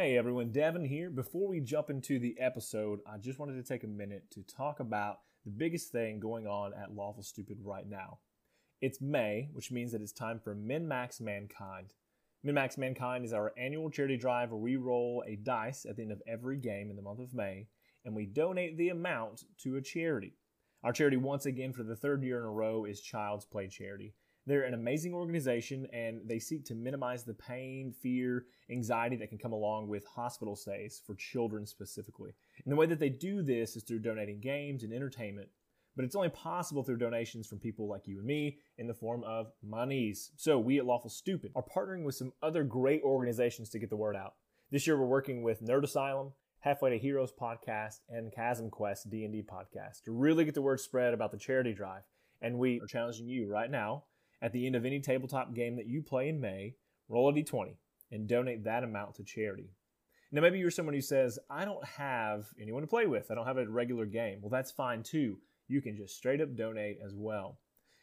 Hey everyone, Devin here. Before we jump into the episode, I just wanted to take a minute to talk about the biggest thing going on at Lawful Stupid right now. It's May, which means that it's time for Min Max Mankind. Min Max Mankind is our annual charity drive where we roll a dice at the end of every game in the month of May and we donate the amount to a charity. Our charity, once again for the third year in a row, is Child's Play Charity. They're an amazing organization and they seek to minimize the pain, fear, anxiety that can come along with hospital stays for children specifically. And the way that they do this is through donating games and entertainment, but it's only possible through donations from people like you and me in the form of monies. So we at Lawful Stupid are partnering with some other great organizations to get the word out. This year we're working with Nerd Asylum, Halfway to Heroes podcast, and Chasm Quest D&D podcast to really get the word spread about the charity drive. And we are challenging you right now at the end of any tabletop game that you play in May, roll a d20 and donate that amount to charity. Now, maybe you're someone who says, I don't have anyone to play with. I don't have a regular game. Well, that's fine too. You can just straight up donate as well.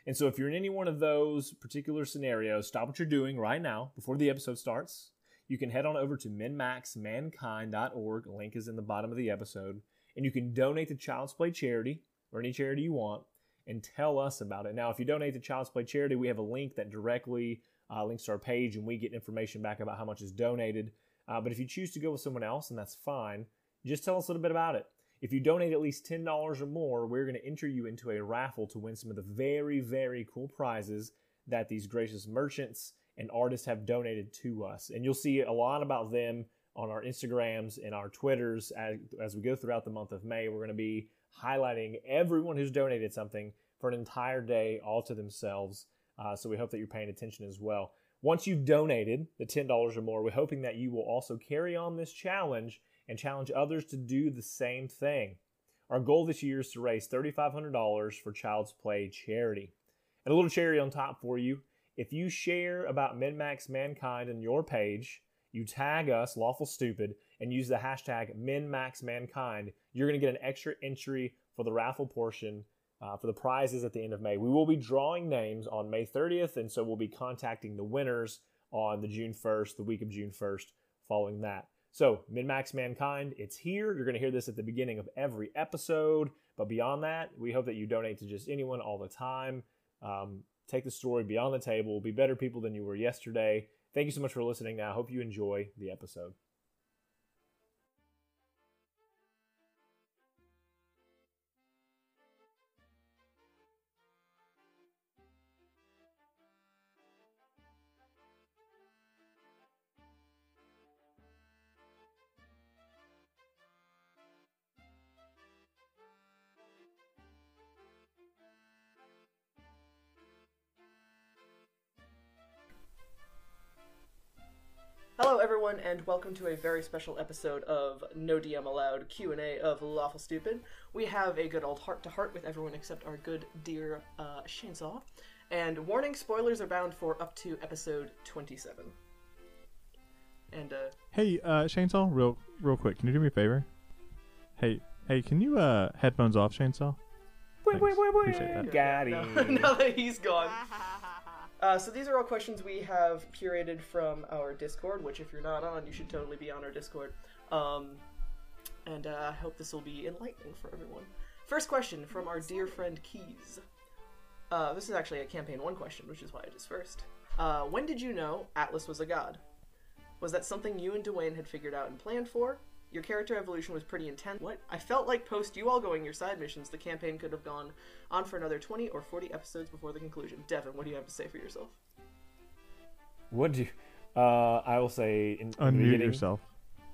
And so, if you're in any one of those particular scenarios, stop what you're doing right now before the episode starts. You can head on over to minmaxmankind.org. Link is in the bottom of the episode. And you can donate to Child's Play Charity or any charity you want and tell us about it. Now, if you donate to Child's Play Charity, we have a link that directly uh, links to our page, and we get information back about how much is donated. Uh, but if you choose to go with someone else, and that's fine, just tell us a little bit about it. If you donate at least $10 or more, we're going to enter you into a raffle to win some of the very, very cool prizes that these gracious merchants and artists have donated to us. And you'll see a lot about them on our Instagrams and our Twitters as, as we go throughout the month of May. We're going to be highlighting everyone who's donated something for an entire day all to themselves. Uh, so we hope that you're paying attention as well. Once you've donated the $10 or more, we're hoping that you will also carry on this challenge and challenge others to do the same thing. Our goal this year is to raise $3,500 for Child's Play charity. And a little cherry on top for you if you share about MinMax Mankind in your page, you tag us, Lawful Stupid, and use the hashtag MinMaxMankind, you're going to get an extra entry for the raffle portion uh, for the prizes at the end of May. We will be drawing names on May 30th, and so we'll be contacting the winners on the June 1st, the week of June 1st, following that. So, MinMax Mankind, it's here. You're going to hear this at the beginning of every episode. But beyond that, we hope that you donate to just anyone all the time. Um, take the story beyond the table. Be better people than you were yesterday. Thank you so much for listening. I hope you enjoy the episode. Everyone, and welcome to a very special episode of No DM Allowed Q and A of Lawful Stupid. We have a good old heart to heart with everyone except our good dear uh, Chainsaw. And warning: spoilers are bound for up to episode twenty-seven. And uh, Hey, uh, Chainsaw, real, real quick, can you do me a favor? Hey, hey, can you uh headphones off, Chainsaw? Wait, wait, Thanks. wait, wait. Got him. now that he's gone. Uh, so these are all questions we have curated from our Discord, which if you're not on, you should totally be on our Discord. Um, and uh, I hope this will be enlightening for everyone. First question from our dear friend Keys. Uh, this is actually a campaign one question, which is why it is first. Uh, when did you know Atlas was a god? Was that something you and Dwayne had figured out and planned for? Your character evolution was pretty intense. What? I felt like post you all going your side missions, the campaign could have gone on for another 20 or 40 episodes before the conclusion. Devin, what do you have to say for yourself? What do you, uh, I will say in, in the Unmute yourself.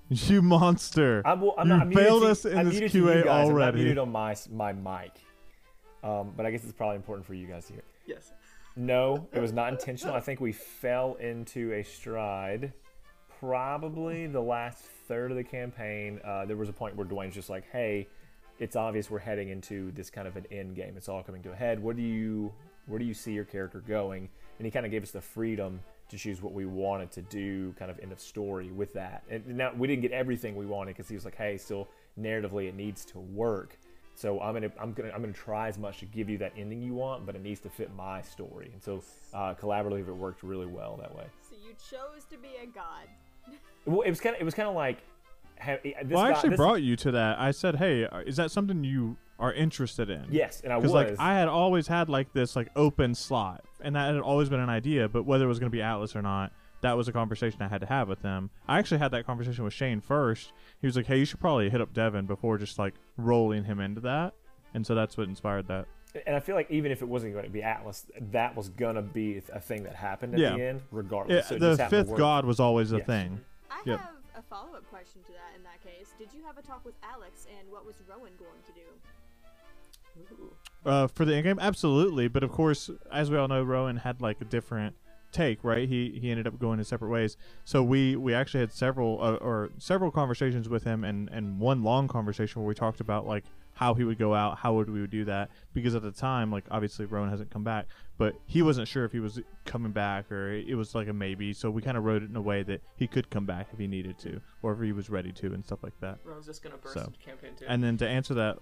You monster! I'm, well, I'm you not, I'm muted failed to- us in I'm this muted you QA guys. I'm not already. muted on my my mic. Um, but I guess it's probably important for you guys to hear. Yes. No, it was not intentional. I think we fell into a stride. Probably the last third of the campaign, uh, there was a point where Dwayne's just like, "Hey, it's obvious we're heading into this kind of an end game. It's all coming to a head. What do you, where do you see your character going?" And he kind of gave us the freedom to choose what we wanted to do, kind of end of story with that. And now we didn't get everything we wanted because he was like, "Hey, still narratively, it needs to work." So I'm gonna I'm gonna I'm gonna try as much to give you that ending you want, but it needs to fit my story. And so uh, collaboratively, it worked really well that way. So you chose to be a god. Well, it was kind of it was kind of like. ha- This well, I guy- actually this- brought you to that. I said, "Hey, uh, is that something you are interested in?" Yes, and I was. Like I had always had like this like open slot, and that had always been an idea. But whether it was going to be Atlas or not, that was a conversation I had to have with them. I actually had that conversation with Shane first. He was like, "Hey, you should probably hit up Devin before just like rolling him into that." And so that's what inspired that. and I feel like even if it wasn't going to be Atlas, that was gonna be a thing that happened at Yeah. the end, regardless. Yeah, So it the to fifth god was always a Yes. thing. I Yep. have a follow up question to that in that case. Did you have a talk with Alex and what was Rowan going to do? Uh, for the end game, absolutely. But of course, as we all know, Rowan had like a different take, right? He he ended up going in separate ways. So we we actually had several uh, or several conversations with him, and and one long conversation where we talked about like how he would go out, how would we would do that? Because at the time, like obviously Rowan hasn't come back, but he wasn't sure if he was coming back or it was like a maybe. So we kind of wrote it in a way that he could come back if he needed to, or if he was ready to, and stuff like that. Ron's just gonna burst So. into campaign two. And then to answer that,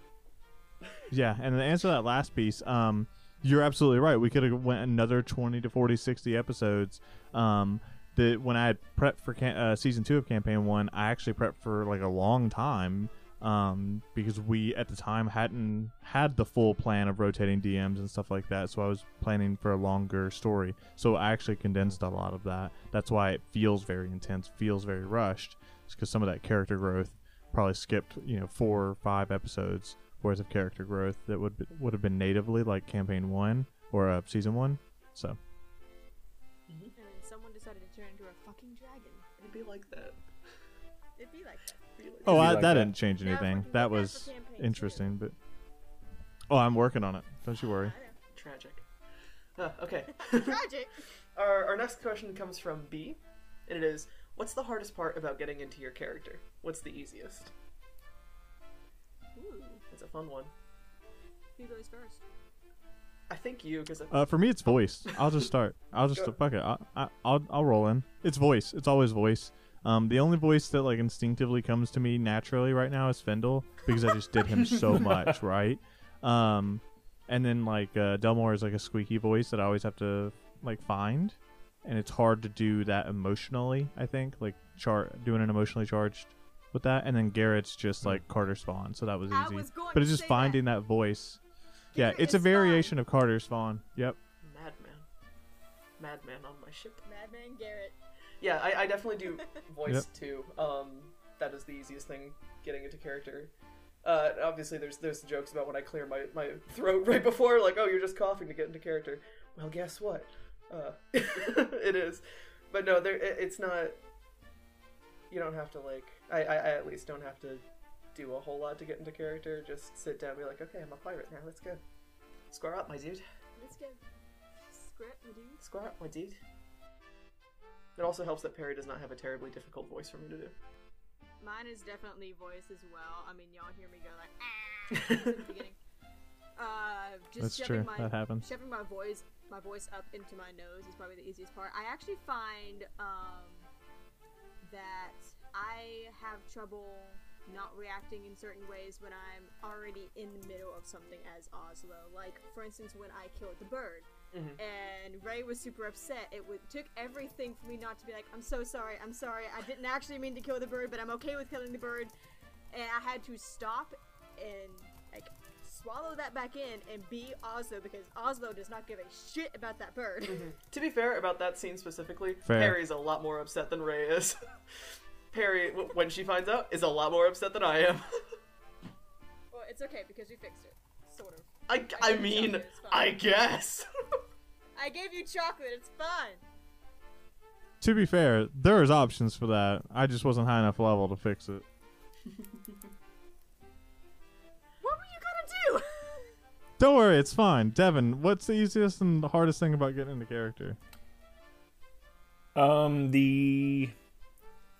yeah, and to answer that last piece, um, you're absolutely right. We could have went another 20 to 40, 60 episodes. Um, that when I had prepped for cam- uh, season two of campaign one, I actually prepped for like a long time. Um, because we at the time hadn't had the full plan of rotating DMs and stuff like that, so I was planning for a longer story. So I actually condensed a lot of that. That's why it feels very intense, feels very rushed. It's because some of that character growth probably skipped you know four or five episodes worth of character growth that would be, would have been natively like campaign one or uh, season one. So Mm-hmm. And then someone decided to turn into a fucking dragon. It'd be like that. Oh, I, like that that. didn't change Now if we anything. can That was for campaign interesting, but oh, I'm working on it. Don't you worry. Tragic. Uh, okay. Tragic. our, our next question comes from B, and it is What's the hardest part about getting into your character? What's the easiest? Ooh, It's a fun one. who goes first? I think you, because Uh, for me, it's voice. I'll just start. I'll just fuck it. I, I, I'll I'll roll in. It's voice. It's always voice. Um, the only voice that like instinctively comes to me naturally right now is Fendel because I just did him so much, right? Um, and then like uh, Delmore is like a squeaky voice that I always have to like find, and it's hard to do that emotionally. I think like char doing an emotionally charged with that, and then Garrett's just like Carter Spawn, so that was easy. was but it's just finding that, voice. Yeah, it's a is Spawn. variation of Carter Spawn. Yep. Madman. Madman on my ship. Madman Garrett. Yeah, I, I definitely do voice Yep. too. Um, that is the easiest thing getting into character. Uh, obviously, there's there's jokes about when I clear my, my throat right before, like, oh, you're just coughing to get into character. Well, guess what? Uh, it is, but no, there it, it's not. You don't have to like. I, I I at least don't have to do a whole lot to get into character. Just sit down, and be like, okay, I'm a pirate now. Let's go. Square up, my dude. Let's go. Script, my dude. Square up, my dude. It also helps that Perry does not have a terribly difficult voice for me to do. Mine is definitely voice as well. I mean, y'all hear me go like ah at the beginning. Uh, just That's shoving true. my That happens. shoving my voice my voice up into my nose is probably the easiest part. I actually find um, that I have trouble not reacting in certain ways when I'm already in the middle of something as Oslo. Like, for instance, when I killed the bird. Mhm. And Ray was super upset. It w- took everything for me not to be like, I'm so sorry, I'm sorry. I didn't actually mean to kill the bird, but I'm okay with killing the bird. And I had to stop and, like, swallow that back in and be Oslo because Oslo does not give a shit about that bird. To be fair about that scene specifically, Fair. Perry's a lot more upset than Ray is. Perry, when she finds out, is a lot more upset than I am. well, it's okay because we fixed it. Sort of. I, I give you mean, chocolate, it's fine. I guess. I gave you chocolate, it's fine. To be fair, there's options for that. I just wasn't high enough level to fix it. What were you gonna do? Don't worry, it's fine. Devin, what's the easiest and the hardest thing about getting into character? Um, the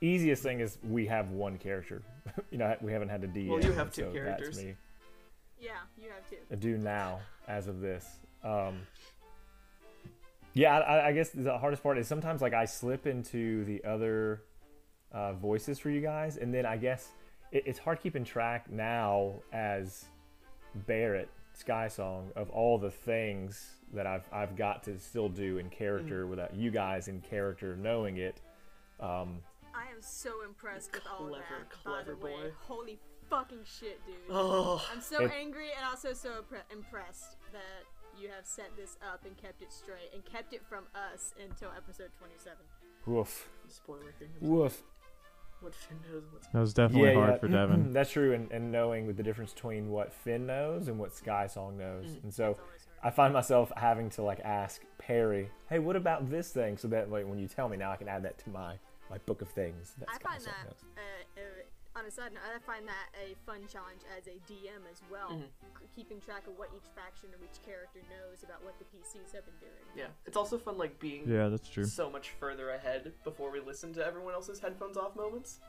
easiest thing is we have one character. you know, we haven't had to DM. Well, you have two so characters. That's me. yeah, you have two. I do now, as of this. Um, yeah, I, I guess the hardest part is sometimes like I slip into the other uh, voices for you guys, and then I guess it, it's hard keeping track now as Barrett Sky Song of all the things that I've I've got to still do in character without you guys in character knowing it. Um, I am so impressed with all of Clever, that. clever by the way. boy. Holy fucking shit, dude. Oh, I'm so It- angry and also so impre- impressed that you have set this up and kept it straight and kept it from us until episode 27. Woof. spoiler thing. Woof. What Finn knows and what's That was definitely yeah, hard yeah. for Devin. That's true, and, and knowing the difference between what Finn knows and what Sky Song knows, Mm. and so It's always hard. I find myself having to like ask Perry, "Hey, what about this thing?" So that like when you tell me now, I can add that to my my book of things. That I Sky find Song that, knows. uh, on a side note, I find that a fun challenge as a DM as well, Mhm. keeping track of what each faction or each character knows about what the PCs have been doing. yeah. It's also fun like being Yeah, that's true. so much further ahead before we listen to everyone else's headphones off moments.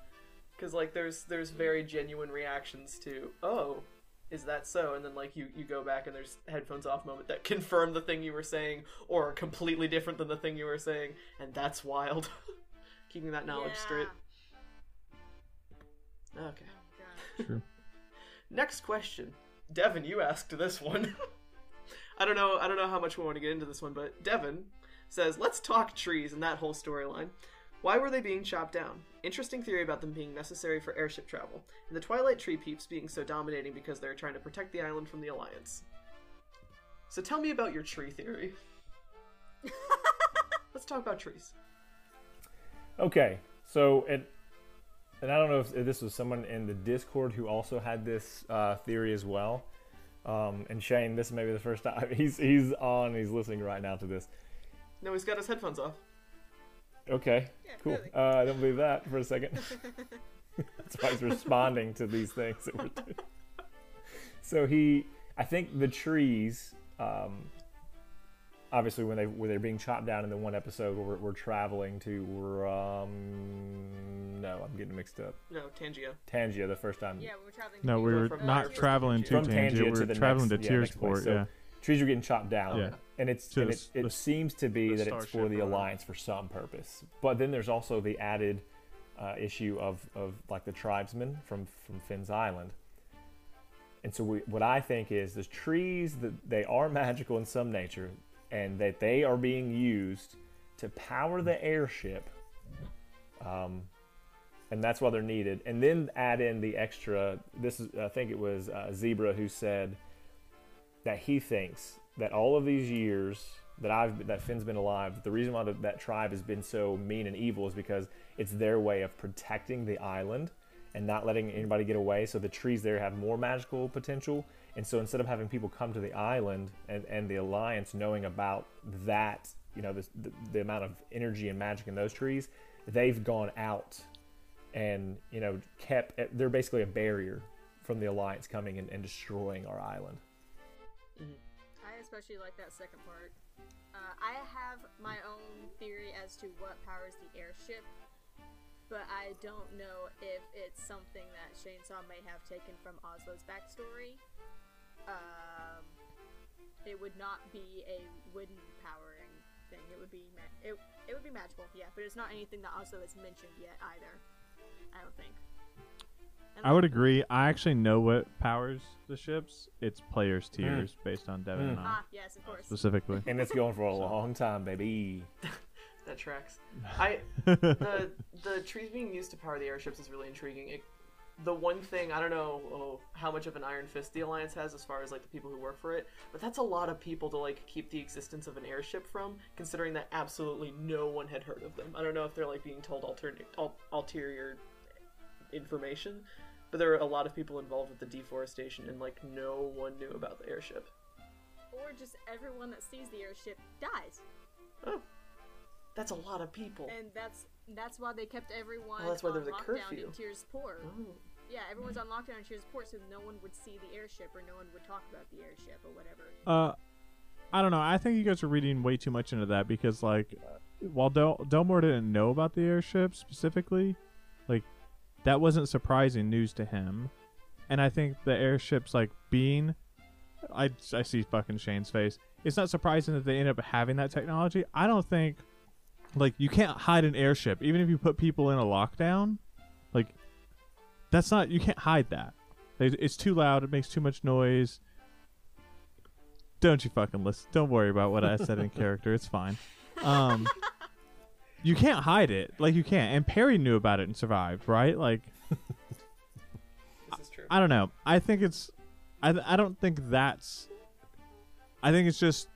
Because like there's there's very genuine reactions to oh, is that so? And then like you you go back and there's headphones off moment that confirm the thing you were saying or are completely different than the thing you were saying, and that's wild. Keeping that knowledge Yeah. straight. Okay. Oh, True. Next question. Devin, you asked this one. I don't know I don't know how much we want to get into this one, but Devin says, "Let's talk trees and that whole storyline. Why were they being chopped down? Interesting theory about them being necessary for airship travel, and the Twilight Tree peeps being so dominating because they're trying to protect the island from the Alliance. So tell me about your tree theory. Let's talk about trees. Okay, so and and I don't know if this was someone in the Discord who also had this uh, theory as well. Um, and Shane, this may be the first time he's he's on. He's listening right now to this. No, he's got his headphones off. Okay, Yeah, cool. clearly. Uh, I don't believe that for a second. That's why he's responding to these things that we're doing. So he, I think the trees, um, obviously when they when they're being chopped down in the one episode where we're, we're traveling to, um, no, I'm getting mixed up. No, Tangia. Tangia the first time. Yeah, we're traveling. to No, we were from not Tangier to traveling to From Tangier. Tangier We to were the traveling next- to yeah, next place. Tearsport. So- Yeah. trees are getting chopped down. Yeah. And it's and the it, it the- seems to be that it's for the or alliance for some purpose. But then there's also the added uh, issue of, of like the tribesmen from from Finn's Island. And so we, what I think is the trees that they are magical in some nature, and that they are being used to power the airship. Um, and that's why they're needed. And then add in the extra. This is, I think it was uh, Zebra who said that he thinks that all of these years that I've that Finn's been alive, the reason why the, that tribe has been so mean and evil is because it's their way of protecting the island and not letting anybody get away. So the trees there have more magical potential. And so instead of having people come to the island and, and the alliance knowing about that, you know, the, the, the amount of energy and magic in those trees, they've gone out and, you know, kept, they're basically a barrier from the alliance coming and, and destroying our island. I especially like that second part. Uh, I have my own theory as to what powers the airship, but I don't know if it's something that Chainsaw may have taken from Oslo's backstory. Um, it would not be a wooden powering thing. It would be ma- it, it would be magical, yeah, but it's not anything that Oslo has mentioned yet either. I don't think. I would agree. I actually know what powers the ships. It's players' tears based on Devin Mm. and I Ah, yes, of course. specifically. And it's going for a long time, baby. That tracks. I the the trees being used to power the airships is really intriguing. It, the one thing I don't know oh, how much of an iron fist the alliance has as far as like the people who work for it, but that's a lot of people to like keep the existence of an airship from, considering that absolutely no one had heard of them. I don't know if they're like being told alternate al- ulterior information, but there are a lot of people involved with the deforestation, and like no one knew about the airship. Or just everyone that sees the airship dies. Oh, that's a lot of people. And that's that's why they kept everyone Oh, that's why on there's a lockdown curfew. in Tears Port. Oh. Yeah, everyone's on lockdown in Tears Port so no one would see the airship or no one would talk about the airship or whatever. Uh, I don't know. I think you guys are reading way too much into that because, like, while Del- Delmore didn't know about the airship specifically, like, that wasn't surprising news to him. And I think the airships, like, being. I, I see fucking Shane's face. It's not surprising that they end up having that technology. I don't think. Like, you can't hide an airship. Even if you put people in a lockdown, like, that's not. You can't hide that. It's too loud. It makes too much noise. Don't you fucking listen. Don't worry about what I said in character. It's fine. Um, you can't hide it. Like you can't. And Perry knew about it and survived, right? Like This is true. I don't know. I think it's. I I don't think that's. I think it's just.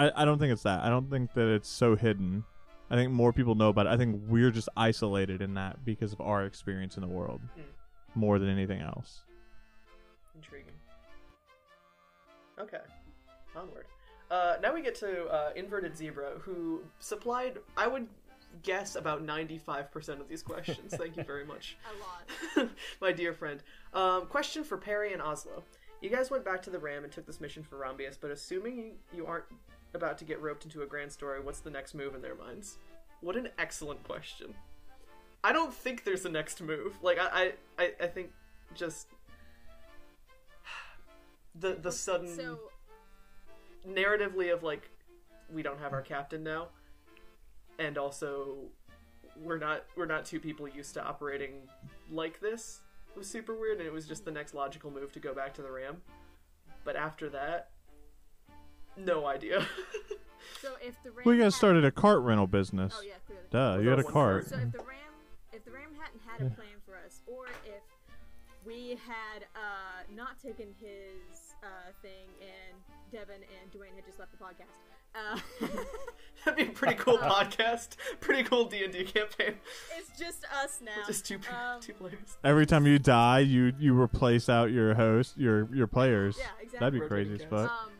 I I don't think it's that. I don't think that it's so hidden. I think more people know about it. I think we're just isolated in that because of our experience in the world, Hmm. more than anything else. Intriguing. Okay, onward. Uh, now we get to uh, Inverted Zebra, who supplied, I would guess, about 95% of these questions. Thank you very much. A lot. my dear friend. Um, question for Perry and Oslo. You guys went back to the Ram and took this mission for Rambius, but assuming you, you aren't about to get roped into a grand story, what's the next move in their minds? What an excellent question. I don't think there's a next move. Like I, I, I, think just the the sudden So narratively of like we don't have our captain now, and also we're not we're not two people used to operating like this. It was super weird, and it was just the next logical move to go back to the Ram. But after that, no idea. so if the ram Well, you guys had- started a cart rental business. Oh yeah, clearly. Duh, you had a cart. So if the ram if the ram hadn't had a plan for us, or if we had uh, not taken his uh, thing and Devin and Dwayne had just left the podcast. Uh, That'd be a pretty cool podcast. Pretty cool D and D campaign. it's just us now. Just two Um, two players. Every time you die, you you replace out your host, your your players. Yeah, exactly. That'd be Rotating crazy as fuck. Um,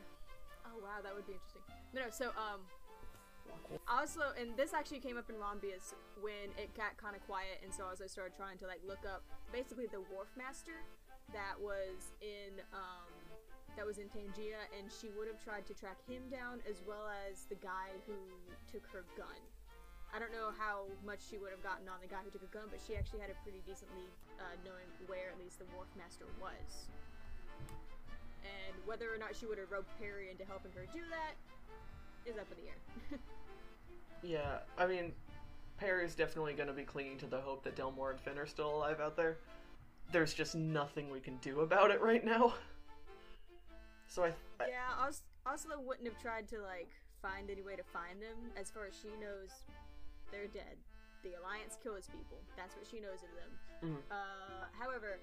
No. So um, Oslo, and this actually came up in Rombius when it got kind of quiet, and so as I started trying to like look up basically the wharf master that was in um that was in Tangia, and she would have tried to track him down as well as the guy who took her gun. I don't know how much she would have gotten on the guy who took her gun, but she actually had a pretty decently uh, knowing where at least the wharf master was. And whether or not she would have roped Perry into helping her do that is up in the air. Yeah, I mean, Perry's definitely going to be clinging to the hope that Delmore and Finn are still alive out there. There's just nothing we can do about it right now. So I, I yeah, Os- Oslo wouldn't have tried to like find any way to find them. As far as she knows, they're dead. The Alliance kills people. That's what she knows of them. Mhm. Uh, however,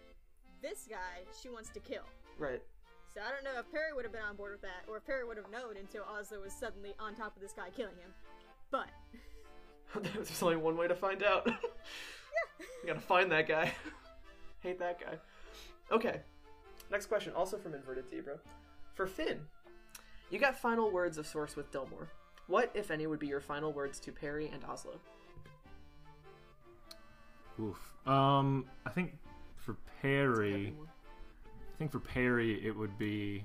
this guy she wants to kill. right. So I don't know if Perry would have been on board with that, or if Perry would have known until Oslo was suddenly on top of this guy killing him. But There's only one way to find out. yeah. you gotta find that guy. Hate that guy. Okay. Next question, also from Inverted Zebra. For Finn, you got final words of source with Delmore. What, if any, would be your final words to Perry and Oslo? Oof. Um, I think for Perry, I think for Perry it would be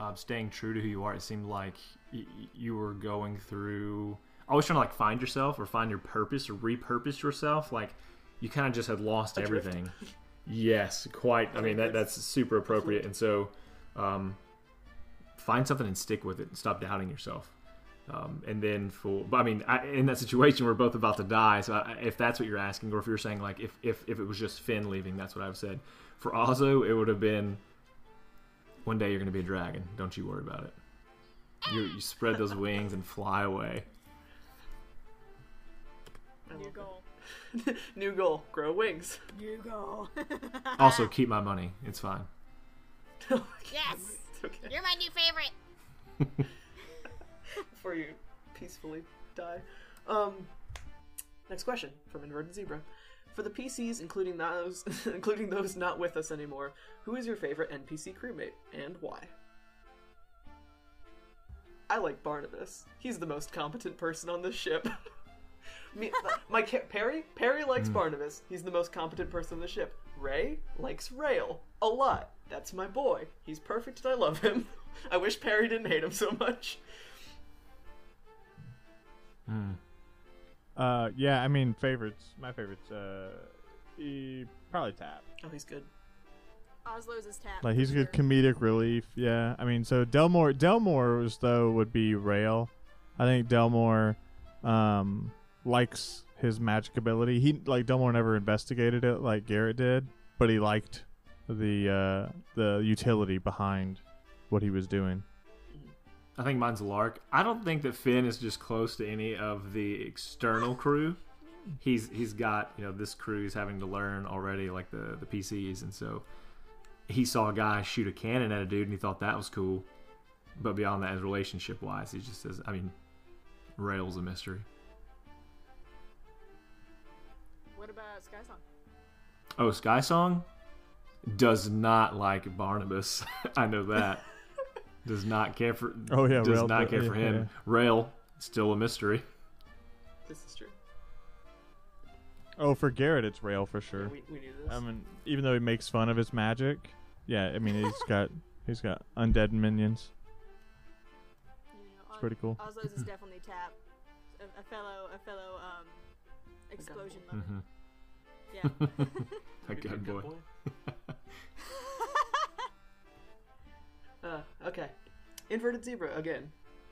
um, staying true to who you are. It seemed like y- you were going through, always trying to like find yourself or find your purpose or repurpose yourself. Like you kind of just had lost everything. yes, quite. I mean that that's super appropriate. And so, um, find something and stick with it and stop doubting yourself. Um, and then for, but I mean, I, in that situation, we're both about to die. So I, if that's what you're asking, or if you're saying like, if, if, if it was just Finn leaving, that's what I've said. For Oslo, it would have been, one day you're going to be a dragon. Don't you worry about it. You, you spread those wings and fly away. New goal. New goal: grow wings. New goal. Also, keep my money. It's fine. Yes! It's okay. You're my new favorite. Before you peacefully die. Um, next question from Inverted Zebra. For the PCs, including those, including those not with us anymore, who is your favorite NPC crewmate and why? I like Barnabas. He's the most competent person on this ship. Me, my Perry, Perry likes hmm. Barnabas. He's the most competent person on the ship. Ray likes Rail a lot. That's my boy. He's perfect and I love him. I wish Perry didn't hate him so much. Hmm. Uh, yeah, I mean favorites. My favorites. Uh, e- probably Tap. Oh, he's good. Oslo's is tap. Like he's for good comedic relief. Yeah, I mean, so Delmore, Delmore's though would be Rail. I think Delmore, um, likes his magic ability. He like Delmore never investigated it like Garrett did, but he liked the uh the utility behind what he was doing. I think mine's Lark. I don't think that Finn is just close to any of the external crew. He's he's got you know this crew he's having to learn already like the the PCs, and so he saw a guy shoot a cannon at a dude and he thought that was cool. But beyond that, relationship wise, he just says, I mean, Rail's a mystery. What about Sky Song? Oh, Sky Song does not like Barnabas. I know that. Does not care for. Oh, yeah, Rail does Rail- not care for yeah, him. yeah. Rail still a mystery. This is true. Oh, for Garrett, it's Rail for sure. We, we knew this. I mean, even though he makes fun of his magic, yeah, I mean he's got he's got undead minions. You know, It's pretty cool. Oslo's is definitely Tap, a, a fellow, a fellow um, explosion lover. hmm Yeah. A good boy. uh, okay. Inverted zebra again.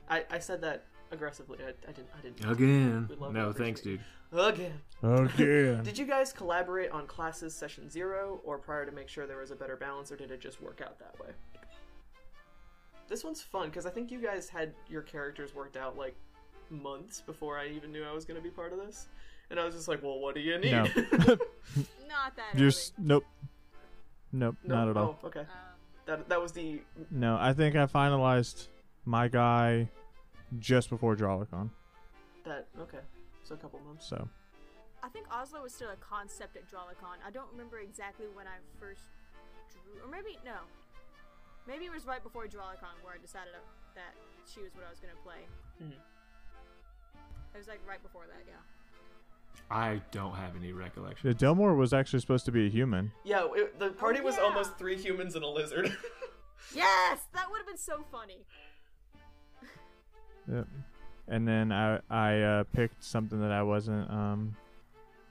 I, I said that aggressively. I, I didn't. I didn't. Again. We love No, that thanks, phrase. dude. Again. Again. Did you guys collaborate on classes session zero or prior to make sure there was a better balance, or did it just work out that way? This one's fun because I think you guys had your characters worked out like months before I even knew I was going to be part of this, and I was just like, "Well, what do you need?" No. Not that You're early. s- nope. Nope, No? not at all. Oh, okay. Um, That that was the No, I think I finalized my guy just before Drawlicon. that okay. So a couple months. So I think Oslo was still a concept at Drawlicon. I don't remember exactly when I first drew, or maybe no, maybe it was right before Drawlicon where I decided that she was what I was gonna play. Mhm. It was like right before that, yeah. I don't have any recollection. yeah, Delmore was actually supposed to be a human. Yeah, it, the party was yeah. almost three humans and a lizard. Yes, that would have been so funny. Yep. And then I I uh, picked something that I wasn't um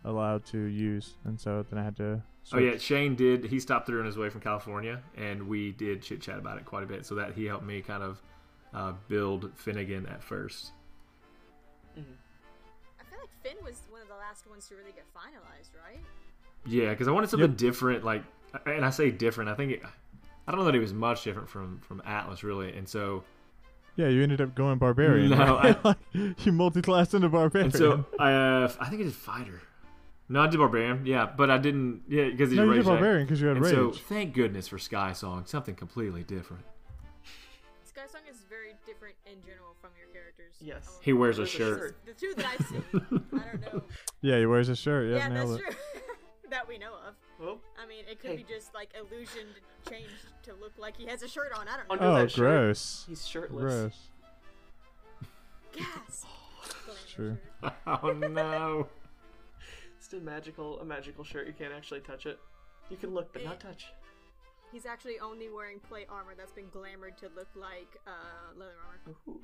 allowed to use, and so then I had to. Oh yeah. Shane did. He stopped through on his way from California, and we did chit chat about it quite a bit. So that he helped me kind of uh, build Finnegan at first. I feel like Finn was one of the last ones to really get finalized, right? Yeah, because I wanted something Yep. different. Like, and I say different. I think it, I don't know that it was much different from from Atlas really. And so Yeah, you ended up going barbarian. No, right? Like, you multi-classed into barbarian. and so I uh, I think I did fighter. No, I did barbarian. Yeah, but I didn't. Yeah, because he no, you rage did barbarian because you had And rage. so thank goodness for Sky Song, something completely different. Sky Song is very different in general from your characters. Yes. He wears a shirt. shirt. The two that I've seen. I don't know. yeah, he wears a shirt. Yeah, yeah, that's it. true. that we know of. Well, I mean, it could Hey. be just like illusion changed to look like he has a shirt on. I don't know. Under Oh, that shirt, gross. he's shirtless. Gross. Gas. True. oh no. It's a magical, a magical shirt. You can't actually touch it. You can look, but not touch. He's actually only wearing plate armor that's been glamored to look like uh, leather armor. Ooh.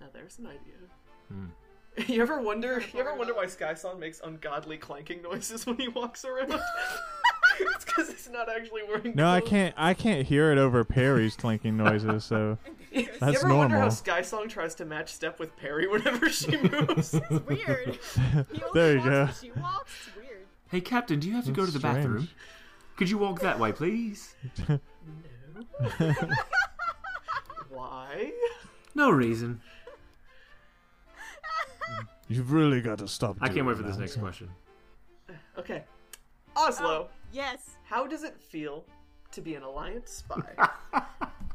Now there's an idea. Hmm. You ever wonder? You ever wonder why on. Sky Song makes ungodly clanking noises when he walks around? it's because he's not actually wearing. No, I can't. I can't hear it over Perry's clanking noises. So that's normal. you That's ever wonder how normal. Sky Song tries to match step with Perry whenever she moves? It's weird. He only There you walks go. She walks. It's weird. Hey, Captain, do you have to go to That's the bathroom? Could you walk that way, please? No. why? No reason. You've really got to stop. I can't wait for this next question. Okay. Oslo, Oh, yes. how does it feel to be an Alliance spy?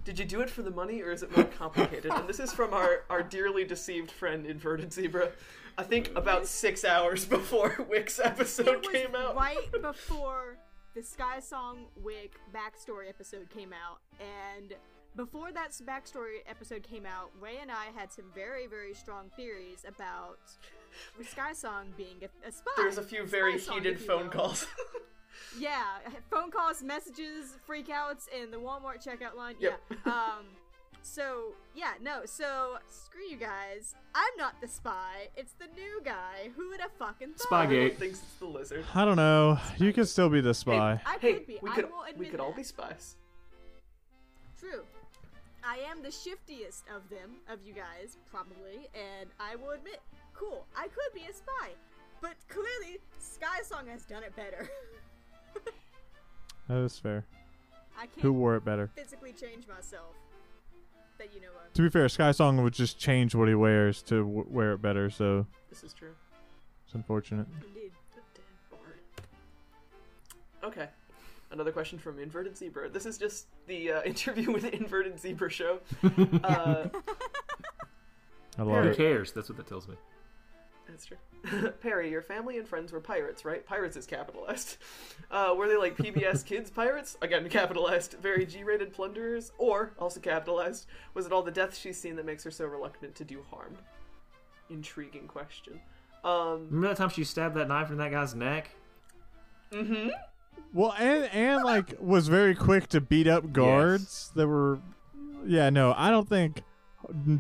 Did you do it for the money, or is it more complicated? And this is from our, our dearly deceived friend Inverted Zebra. I think about six hours before Wick's episode It was came out. right before the Sky Song Wick backstory episode came out, and before that backstory episode came out, Ray and I had some very, very strong theories about Sky Song being a, a spy. There's a few very Spy song, heated if phone will. calls. Yeah, phone calls, messages, freakouts, and the Walmart checkout line. Yep. Yeah. Um. So yeah, no. So screw you guys. I'm not the spy. It's the new guy. Who would have fucking thought? Spygate. thinks it's the lizard. I don't know. You could still be the spy. I Hey, could be. we I could will admit we could all that. be spies. True. I am the shiftiest of them, of you guys, probably, and I will admit, cool, I could be a spy. But clearly, Sky Song has done it better. That is fair. I can't Who wore it better? physically change myself. that you know of. To be fair, Sky Song would just change what he wears to w- wear it better, so This is true. it's unfortunate. Indeed. Good damn bard. Okay. Another question from Inverted Zebra. This is just the uh, interview with Inverted Zebra show. Uh, I love Who it. cares? That's what that tells me. That's true. Perry, your family and friends were pirates, right? Pirates is capitalized. Uh, were they like PBS Kids pirates? Again, capitalized. Very G-rated plunderers, or also capitalized. Was it all the deaths she's seen that makes her so reluctant to do harm? Intriguing question. Um. Remember that time she stabbed that knife in that guy's neck? Mm-hmm. Well, and and like was very quick to beat up guards that were. Yeah, no, I don't think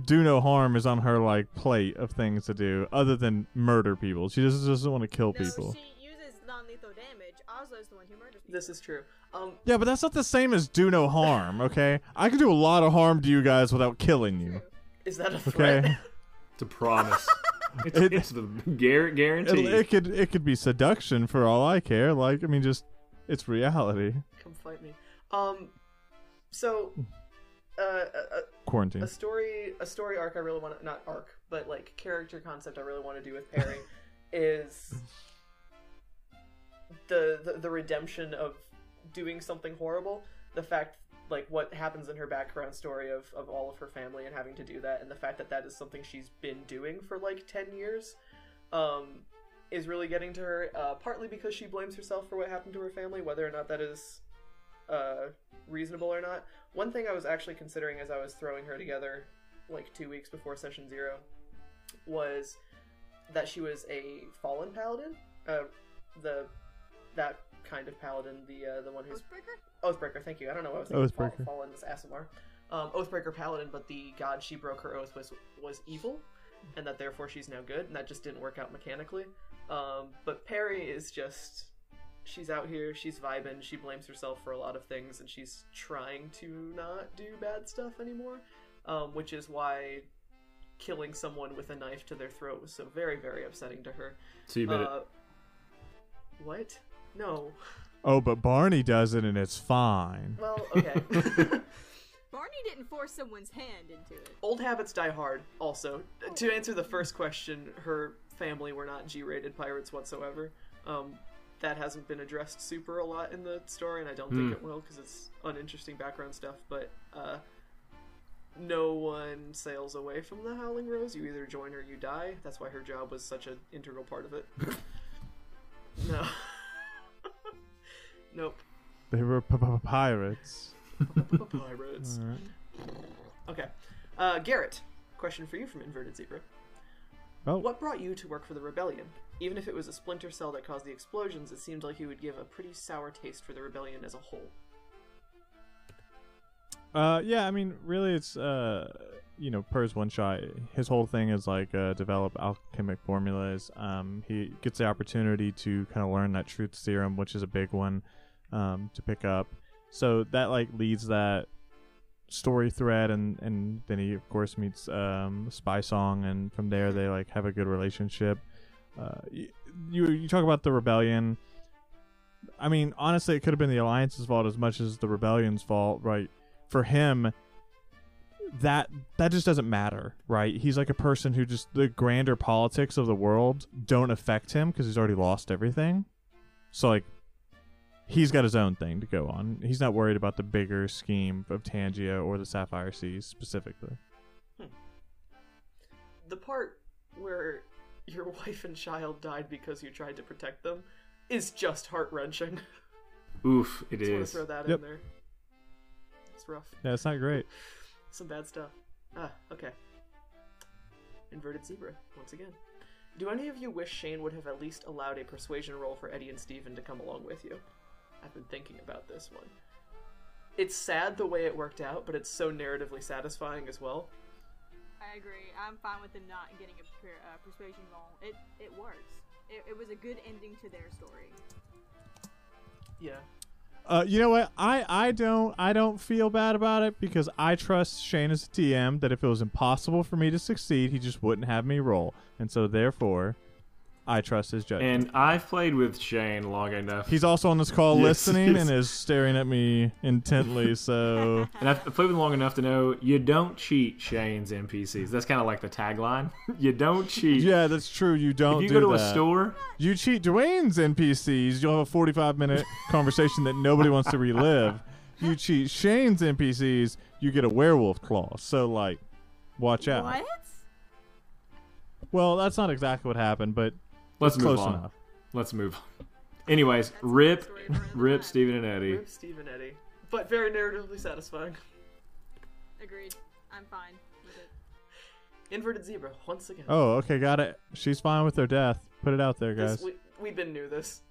do no harm is on her like plate of things to do other than murder people. She just doesn't want to kill No, people. she uses non-lethal damage. Oslo's the one who murders people. This is true. Um. Yeah, but that's not the same as do no harm. Okay, I can do a lot of harm to you guys without killing you. Is that a threat? Okay, It's a promise. it's, It- it's the gar- it, guarantee. it could it could be seduction for all I care. Like I mean, just it's reality. Come fight me. Um. So. Uh, a, Quarantine. a story a story arc I really want to not arc but like character concept I really want to do with Perry is the, the the redemption of doing something horrible the fact like what happens in her background story of, of all of her family and having to do that and the fact that that is something she's been doing for like 10 years um is really getting to her uh, partly because she blames herself for what happened to her family whether or not that is uh, reasonable or not one thing I was actually considering as I was throwing her together, like two weeks before session zero, was that she was a fallen paladin. Uh, the that kind of paladin, the uh, the one who's Oathbreaker? Oathbreaker. Thank you. I don't know what I was thinking. Oathbreaker. Fall, fallen is Aasimar. Um, Oathbreaker paladin, but the god she broke her oath with was evil, and that therefore she's now good, and that just didn't work out mechanically. Um, but Perry is just she's out here, she's vibing, she blames herself for a lot of things, and she's trying to not do bad stuff anymore. Um, which is why killing someone with a knife to their throat was so very, very upsetting to her. so you made Uh, what? No. Oh, but Barney does it and it's fine. Well, okay. Barney didn't force someone's hand into it. Old habits die hard. Also, to answer the first question, her family were not G-rated pirates whatsoever. Um, that hasn't been addressed super a lot in the story, and I don't think Hmm. it will because it's uninteresting background stuff. But uh, no one sails away from the Howling Rose. You either join or you die. That's why her job was such an integral part of it. no. nope. They were p- p- pirates. Pirates. Okay. Uh, Garrett, question for you from Inverted Zebra. Oh, What brought you to work for the rebellion? Even if it was a splinter cell that caused the explosions, it seemed like you would give a pretty sour taste for the rebellion as a whole. Uh, yeah, I mean, really, it's uh, you know, Per's one shot. His whole thing is like uh, develop alchemic formulas. Um, he gets the opportunity to kind of learn that truth serum, which is a big one, um, to pick up. So that like leads that story thread, and and then he of course meets um Spy Song, and from there they like have a good relationship. Uh, you you talk about the rebellion. I mean, honestly, it could have been the alliance's fault as much as the rebellion's fault, right? For him, that that just doesn't matter, right? He's like a person who just the grander politics of the world don't affect him because he's already lost everything. So like, he's got his own thing to go on. He's not worried about the bigger scheme of Tangia or the Sapphire Seas specifically. The part where your wife and child died because you tried to protect them is just heart wrenching. Oof, it Just want to is. throw that Yep. in there. It's rough. Yeah, it's not great. Some bad stuff. Ah, okay. Inverted zebra, once again. Do any of you wish Shane would have at least allowed a persuasion roll for Eddie and Steven to come along with you? I've been thinking about this one. It's sad the way it worked out, but it's so narratively satisfying as well. I agree. I'm fine with them not getting a per- uh, persuasion roll. It it works. It, it was a good ending to their story. Yeah. Uh, you know what? I, I don't I don't feel bad about it because I trust Shane as a DM that if it was impossible for me to succeed, he just wouldn't have me roll, and so therefore, I trust his judgment. And I've played with Shane long enough. He's also on this call Yes, listening yes. and is staring at me intently. So And I've played with him long enough to know you don't cheat Shane's NPCs. That's kind of like the tagline. you don't cheat. yeah, that's true. You don't. if you do go to that. a store, you cheat Dwayne's NPCs. You'll have a 45 minute conversation that nobody wants to relive. You cheat Shane's NPCs. You get a werewolf claw. So like, watch out. What? Well, that's not exactly what happened, but let's it's move close on. enough. Let's move on. Anyways, That's rip, good story for another rip time. Stephen and Eddie. Rip Steve and Eddie. But very narratively satisfying. Agreed. I'm fine with it. Inverted zebra, once again. Oh, okay, got it. She's fine with her death. Put it out there, This- guys. we, we've been new this.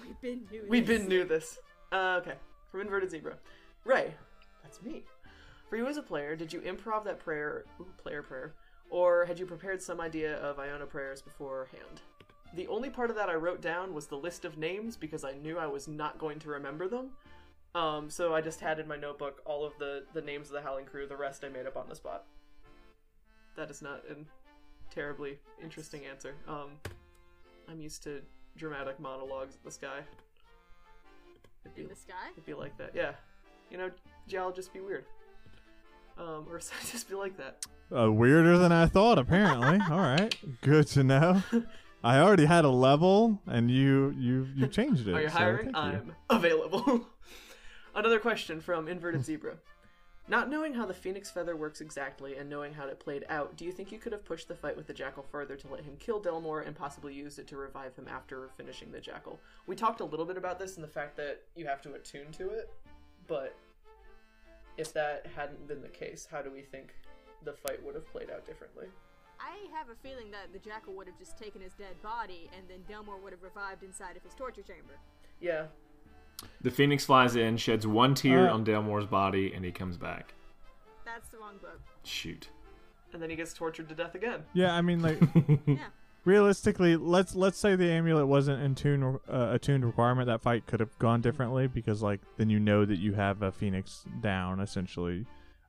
We've been new. We've this. been new this. Uh, okay, from Inverted Zebra. Ray, that's me. For you as a player, did you improv that prayer, ooh, player prayer, or had you prepared some idea of Iona prayers beforehand? The only part of that I wrote down was the list of names because I knew I was not going to remember them. Um, so I just had in my notebook all of the, the names of the Howling Crew. The rest I made up on the spot. That is not a terribly interesting answer. Um, I'm used to dramatic monologues of the sky. It'd be, In the sky? it'd be like that, yeah. You know, geologists be weird. Um, or scientists be like that. Uh, weirder than I thought, apparently. All right, good to know. I already had a level, and you you you changed it. Are you so hiring? thank you. I'm available. Another question from Inverted Zebra. Not knowing how the Phoenix Feather works exactly and knowing how it played out, do you think you could have pushed the fight with the Jackal further to let him kill Delmore and possibly used it to revive him after finishing the Jackal? We talked a little bit about this and the fact that you have to attune to it, but if that hadn't been the case, how do we think the fight would have played out differently? I have a feeling that the jackal would have just taken his dead body, and then Delmore would have revived inside of his torture chamber. Yeah, The Phoenix flies in, sheds one tear Uh. on Delmore's body, and he comes back. That's the wrong book. Shoot. and then he gets tortured to death again. Yeah, I mean, like Yeah. realistically, let's let's say the amulet wasn't in tune uh, a tuned requirement. That fight could have gone differently because like then you know that you have a phoenix down essentially,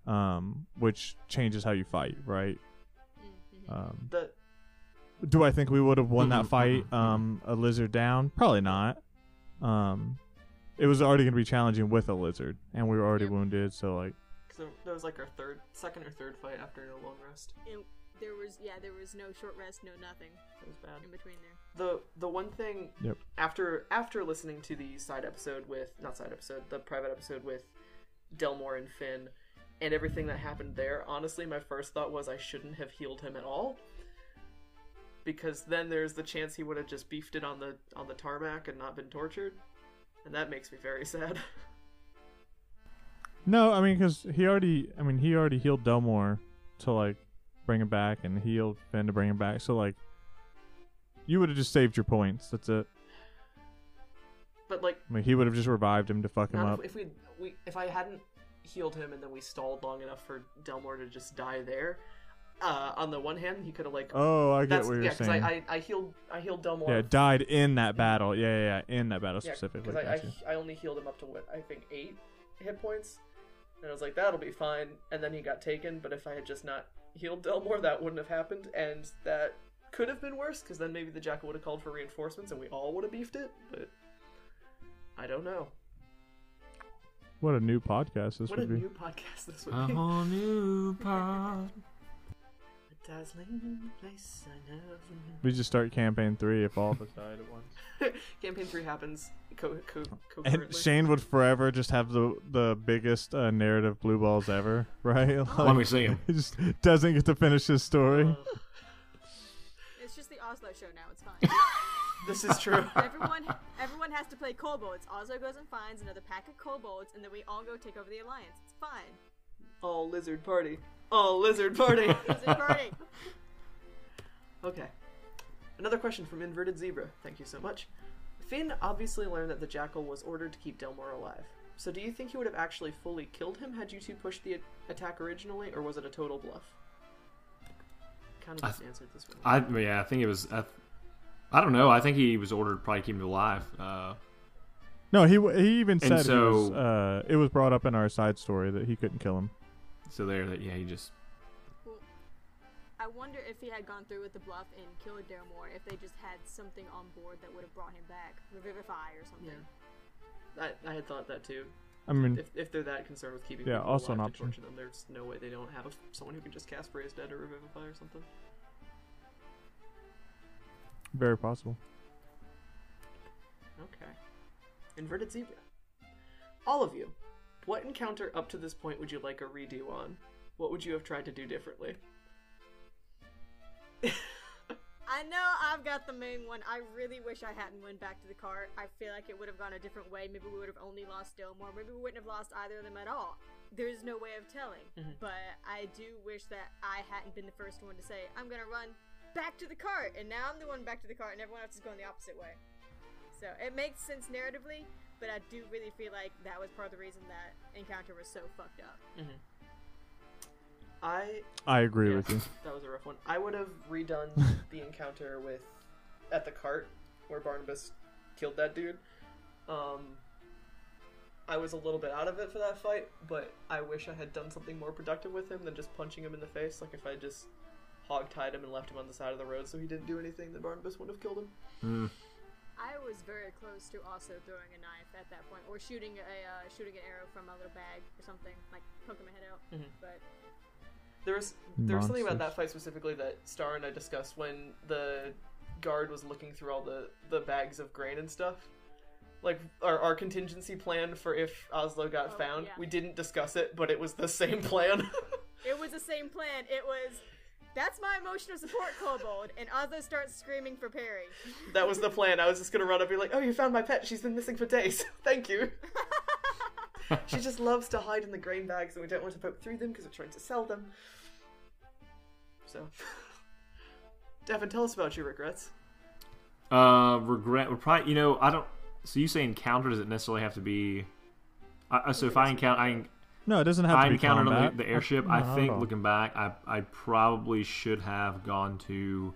um, which changes how you fight, right? Mm-hmm. Um, The do I think we would have won that fight? Um, a lizard down? Probably not. Um, it was already going to be challenging with a lizard, and we were already Yep. wounded. So like, So that was like our third, second or third fight after no long rest. And there was, yeah, there was no short rest, no nothing That was bad. in between there. The the one thing Yep. after after listening to the side episode with not side episode, the private episode with Delmore and Finn and everything that happened there, honestly my first thought was I shouldn't have healed him at all. Because then there's the chance he would have just beefed it on the on the tarmac and not been tortured. And that makes me very sad. no, I mean, because he already, I mean, he already healed Delmore to like bring him back, and healed Finn to bring him back. So like, you would have just saved your points. That's it. But like I mean, he would have just revived him to fuck him up. if, if we we if I hadn't healed him and then we stalled long enough for Delmore to just die there. Uh, on the one hand, he could have like Oh, I get what you're yeah because saying. I, I I healed I healed Delmore. yeah, died in that battle. Yeah, yeah, yeah, in that battle Yeah, specifically. because I, I I only healed him up to what I think eight hit points, and I was like that'll be fine. And then he got taken. But if I had just not healed Delmore, that wouldn't have happened, and that could have been worse because then maybe the Jackal would have called for reinforcements and we all would have beefed it. But I don't know. What a new podcast this What a would be. new podcast this would A be. whole new pod. A dazzling place I never knew. We just start campaign three if all of us died at once. Campaign three happens co- co- And. Shane would forever just have the the biggest uh, narrative blue balls ever, right? Let me see him. he just doesn't get to finish his story. Uh, It's just the Oslo show now. It's fine. This is true. everyone, everyone has to play kobolds. Oslo goes and finds another pack of kobolds, and then we all go take over the alliance. It's fine. All lizard party. All lizard party. lizard party. okay. Another question from Inverted Zebra. Thank you so much. Finn obviously learned that the Jackal was ordered to keep Delmore alive. So do you think he would have actually fully killed him had you two pushed the a- attack originally, or was it a total bluff? Kind of just th- answered this one. I yeah, I think it was. I, I don't know. I think he was ordered to probably keep him alive. Uh, No, he he even And said he was, uh, it was brought up in our side story that he couldn't kill him. so there, that yeah, he just Well, I wonder if he had gone through with the bluff and killed Delmore, if they just had something on board that would have brought him back, Revivify or something. Yeah. I, I had thought that too. I mean, If, if they're that concerned with keeping Yeah, people also an alive to option. torture them, there's no way they don't have someone who can just cast Raise Dead or Revivify or something. Very possible. Okay. Inverted Zebra. All of you, what encounter up to this point would you like a redo on? What would you have tried to do differently? I know I've got the main one. I really wish I hadn't went back to the cart. I feel like it would have gone a different way. Maybe we would have only lost Delmore. Maybe we wouldn't have lost either of them at all. There's no way of telling. Mhm. But I do wish that I hadn't been the first one to say, I'm gonna run back to the cart. And now I'm the one back to the cart, and everyone else is going the opposite way. So it makes sense narratively, but I do really feel like that was part of the reason that Encounter was so fucked up. I I agree Yeah, with you. That was a rough one. I would have redone the encounter with at the cart where Barnabas killed that dude. Um, I was a little bit out of it for that fight, but I wish I had done something more productive with him than just punching him in the face. Like if I just hog-tied him and left him on the side of the road so he didn't do anything, then Barnabas would have killed him. Mm. I was very close to also throwing a knife at that point, or shooting a uh, shooting an arrow from a little bag or something, like poking my head out. Mhm. But There was there was something about that fight specifically that Star and I discussed when the guard was looking through all the the bags of grain and stuff. Like our, our contingency plan for if Oslo got Oh, found, yeah. we didn't discuss it, but it was the same plan. it was the same plan. It was that's my emotional support kobold, and Oslo starts screaming for Perry. that was the plan. I was just gonna run up and be like, "Oh, you found my pet. She's been missing for days. Thank you." she just loves to hide in the grain bags, and we don't want to poke through them because we're trying to sell them. So, Devin, tell us about your regrets. Uh, regret would probably you know I don't. So you say encounter does it necessarily have to be? I, I- so if I encounter I, No, it doesn't have I to be encountered on combat. the, the airship, No, I think looking back, I I probably should have gone to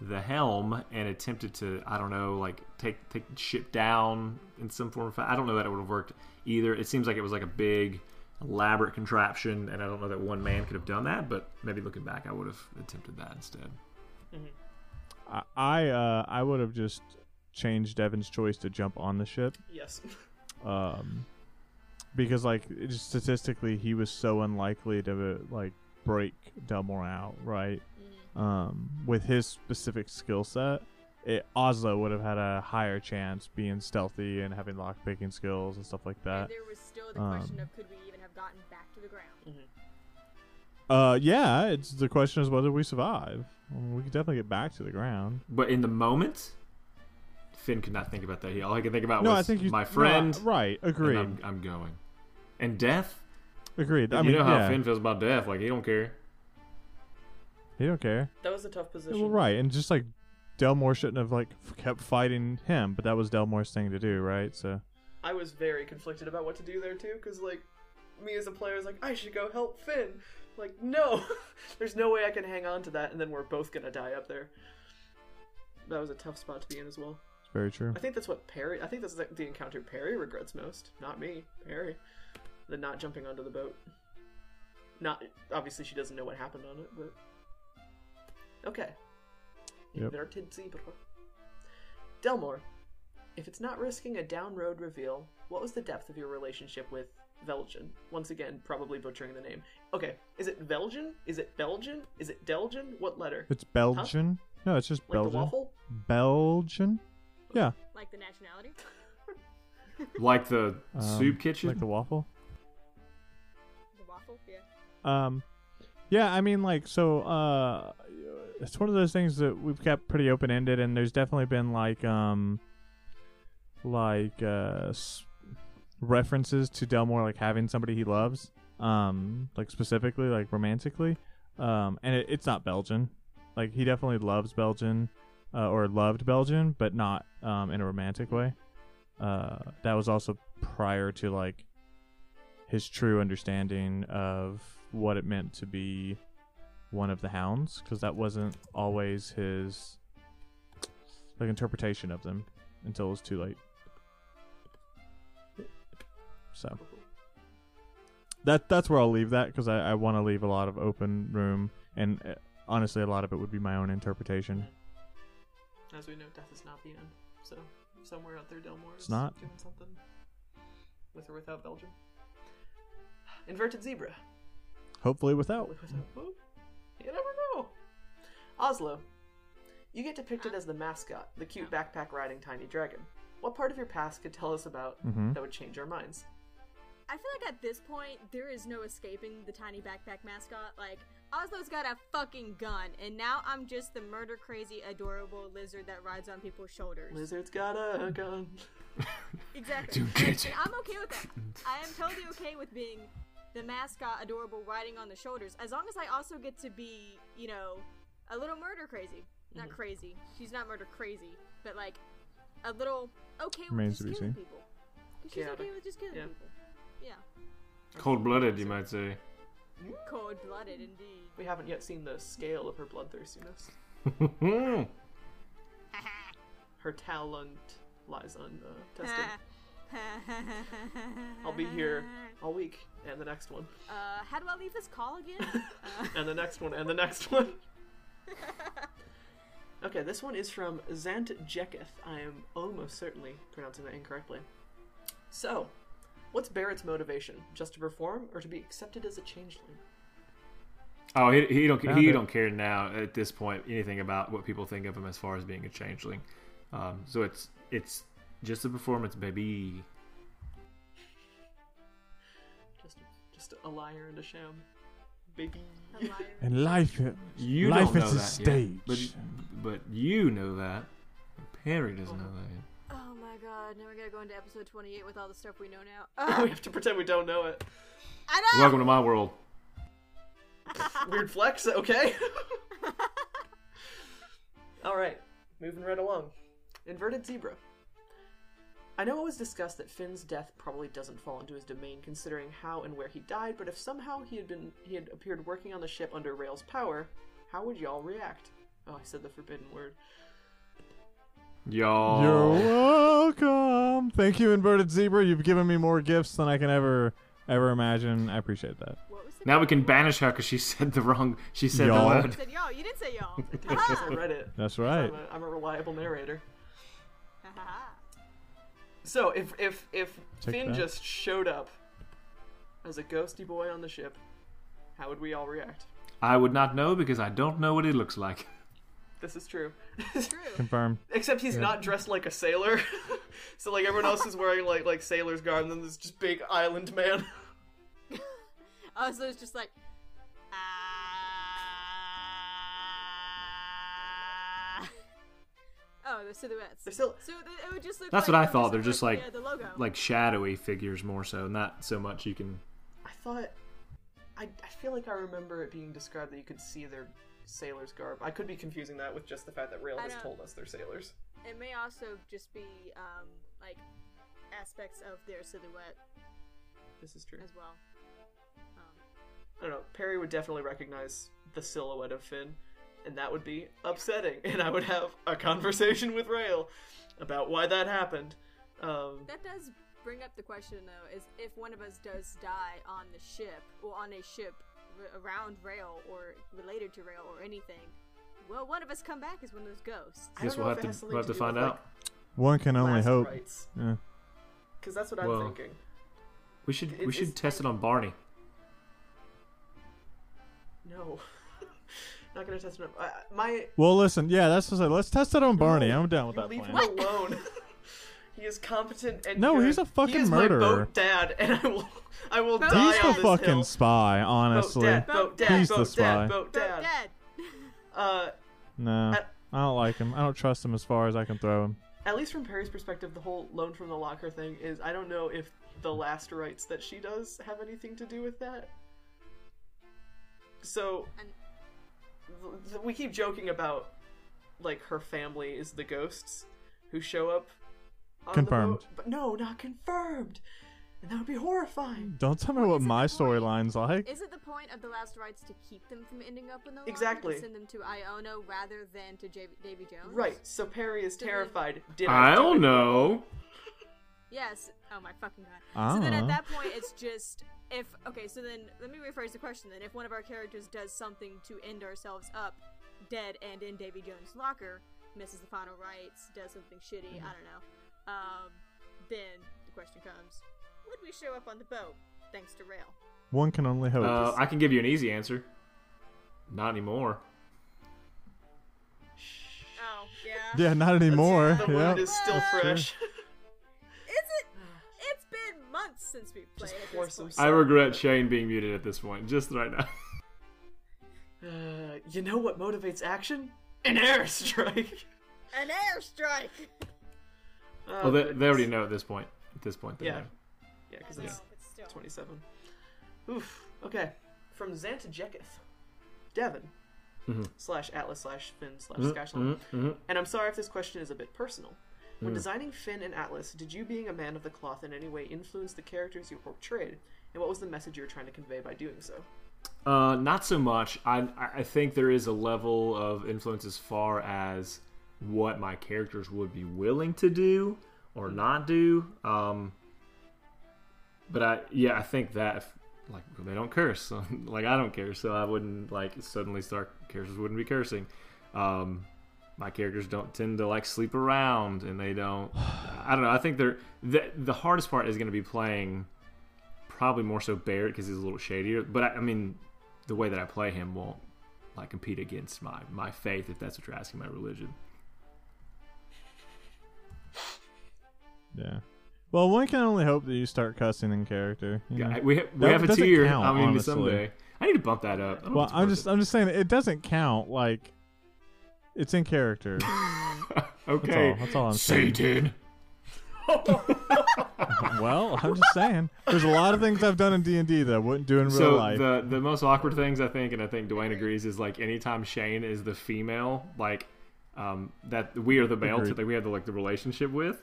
the helm and attempted to I don't know like take take the ship down in some form of fa- I don't know that it would have worked either. It seems like it was like a big elaborate contraption, and I don't know that one man could have done that. But maybe looking back, I would have attempted that instead. I I, uh, I would have just changed Devin's choice to jump on the ship, Yes. um, because like statistically he was so unlikely to like break Delmore out, right? Um, with his specific skill set, it, Oslo would have had a higher chance being stealthy and having lock picking skills and stuff like And that. there was still the question um, of could we even have gotten back to the ground? Uh, yeah, it's the question is whether we survive. I mean, we could definitely get back to the ground. But in the moment, Finn could not think about that. He all he could think about no, was I think you, my no, friend. right, and agreed, I'm, I'm going. And death. agreed. I you mean, know how yeah, Finn feels about death. Like he don't care. he don't care. That was a tough position. Well, right, and just like Delmore shouldn't have like kept fighting him, but that was Delmore's thing to do, right? So I was very conflicted about what to do there too, because like me as a player is like, I should go help Finn. Like, no, there's no way I can hang on to that, and then we're both gonna die up there. That was a tough spot to be in as well. Very true. I think that's what Perry. I think that's the encounter Perry regrets most, not me. Perry, the not jumping onto the boat. Not obviously she doesn't know what happened on it, but okay. Yep. Inverted zebra. Delmore, if it's not risking a down road reveal, what was the depth of your relationship with Velgen? Once again, probably butchering the name. Okay, is it Velgen? Is it Belgian? Is it Delgian? What letter? It's Belgian. No, it's just Like the Belgian. waffle? Belgian. Yeah, Like the nationality? Like the um, soup kitchen. like the waffle. The waffle? Yeah. Um, yeah, I mean, like, so, uh, it's one of those things that we've kept pretty open ended, and there's definitely been like, um, like, uh, s- references to Delmore like having somebody he loves, um, like specifically, like romantically, um, and it, it's not Belgian. Like, he definitely loves Belgian, uh, or loved Belgian, but not, um, in a romantic way. Uh, that was also prior to like his true understanding of what it meant to be one of the hounds because that wasn't always his like interpretation of them until it was too late so that that's where i'll leave that because i, I want to leave a lot of open room and uh, honestly, a lot of it would be my own interpretation. As we know, death is not the end. So somewhere out there, Delmore is It's not. doing something with or without Belgium. Inverted zebra. Hopefully, without. With without. Well, You never know. Oslo. You get depicted as the mascot, the cute backpack riding tiny dragon. What part of your past could tell us about Mhm. that would change our minds? I feel like at this point there is no escaping the tiny backpack mascot. Like Oslo's got a fucking gun, and now I'm just the murder crazy, adorable lizard that rides on people's shoulders. Lizard's got a gun. Exactly. Don't And. I'm okay with that. I am totally okay with being the mascot, adorable, riding on the shoulders, as long as I also get to be, you know, a little murder crazy. Mm-hmm. Not crazy. She's not murder crazy, but like a little okay with Remains just to be killing seen. people. 'Cause she's okay with just killing Yeah. people. Yeah. Cold blooded, you might say. Cold blooded indeed. We haven't yet seen the scale of her bloodthirstiness. Her talent lies untested. I'll be here all week, and the next one, Uh, how do I leave this call again? uh, and the next one, and the next one. Okay, this one is from Zant Jeketh. I am almost certainly pronouncing that incorrectly. So, what's Barrett's motivation? Just to perform, or to be accepted as a changeling? Oh, he, he don't Found he it. don't care now at this point anything about what people think of him as far as being a changeling. Um, so it's it's just a performance, baby. Just, just a liar and a sham, baby. a liar. And life, You life don't know is a that stage. yet, but but you know that. Perry doesn't know that yet. Oh my god, now we gotta go into episode 28 with all the stuff we know now. we have to pretend we don't know it. I know! Welcome to my world. Weird flex, okay? Alright, moving right along. Inverted zebra. I know it was discussed that Finn's death probably doesn't fall into his domain considering how and where he died, but if somehow he had been he had appeared working on the ship under Rail's power, how would y'all react? Oh, I said the forbidden word. Y'all. You're welcome. Thank you, inverted zebra. You've given me more gifts than I can ever ever imagine. I appreciate that. What was the Now we can banish her because she said the wrong. She said Y'all. the You word. said y'all. You didn't say y'all. I read it. That's right. I'm a, I'm a reliable narrator. So if if if Check Finn that. just showed up as a ghosty boy on the ship, how would we all react? I would not know because I don't know what he looks like. This is true. True. Confirmed. Except he's Yeah. not dressed like a sailor. so like everyone else is wearing like like sailor's garb, and then this just big island man. Oh, so it's just like. Ah. Oh, the silhouettes. They're still So it would just look. That's like, what I thought. They're just like yeah, the logo. like shadowy figures more so, not so much you can. I thought I I feel like I remember it being described that you could see their sailor's garb. I could be confusing that with just the fact that Rail I has told us they're sailors. It may also just be um like aspects of their silhouette This is true. as well. Um, I don't know. Perry would definitely recognize the silhouette of Finn, and that would be upsetting. And I would have a conversation with Rail about why that happened. Um, that does bring up the question though: is if one of us does die on the ship or on a ship around Rail or related to Rail or anything, well, one of us come back as one of those ghosts? I Guess we'll have if to- we'll have to do find with, out. One can only hope. rites. Yeah. Because that's what I'm Well, thinking. We should It- we should test it on Barney. No. Not gonna test it. on- Uh, my Well, listen. Yeah, that's what I said. Let's test it on Barney. No, I'm down with you that leave plan. him alone. he is competent and No, good. he's a fucking he is murderer. My boat dad, and I will, I will Boat die He's on the this fucking hill. spy, honestly. Boat dad, boat dad, He's boat the dad, spy. boat Both dad. Uh, No, At- I don't like him. I don't trust him as far as I can throw him. at least from Perry's perspective, the whole loan from the locker thing is I don't know if the last rites that she does have anything to do with that. So th- th- we keep joking about like her family is the ghosts who show up. On Confirmed. Boat, but no, not confirmed, and that would be horrifying. Don't tell me Well, what is it my storyline's like. Is it the point of the last rites to keep them from ending up in the Exactly. To send them to Iono rather than to J- Davy Jones? Right. So Perry is terrified. Did I do don't know. Yes. Oh my fucking god. So then Ah. at that point, it's just if okay. So then let me rephrase the question. Then if one of our characters does something to end ourselves up, dead and in Davy Jones' locker, misses the final rites, does something shitty. I don't know. Um, then the question comes: Would we show up on the boat? Thanks to Rail. One can only hope. Uh, I can give you an easy answer. Not anymore. Oh yeah. yeah, not anymore. The wound Yep. is still That's fresh. Is it? It's been months since we played. At this point. I regret Shane being muted at this point, just right now. Uh, you know what motivates action? An airstrike. An airstrike. Oh, well, they, they already know at this point. At this point, they Yeah. know. Yeah, because I know, it's still. 27. Oof. Okay. From Xantajeketh. Devin. Mhm. Slash Atlas slash Finn slash Skyslam. mhm, mhm. And I'm sorry if this question is a bit personal. When Mm. designing Finn and Atlas, did you, being a man of the cloth, in any way influence the characters you portrayed? And what was the message you were trying to convey by doing so? Uh, not so much. I I think there is a level of influence as far as what my characters would be willing to do or not do. Um, but I yeah, I think that if, like they don't curse, so, like I don't care, so I wouldn't like suddenly start characters wouldn't be cursing. Um, my characters don't tend to like sleep around, and they don't. I don't know. I think they're the the hardest part is going to be playing probably more so Barrett because he's a little shadier. But I, I mean, the way that I play him won't like compete against my my faith if that's what you're asking. My religion. Yeah. Well, one can only hope that you start cussing in character. Yeah, know? We ha- we That have a tier. count, I mean, honestly. someday I need to bump that up. I don't Well, I'm just I'm just saying it doesn't count. Like, it's in character. it. That's okay. all. That's all I'm saying. Satan. well, I'm just saying. There's a lot of things I've done in D and D that I wouldn't do in real So life. the the most awkward things I think, and I think Dwayne agrees, is like anytime Shane is the female, like um, that we are the male, that we have the like the relationship with,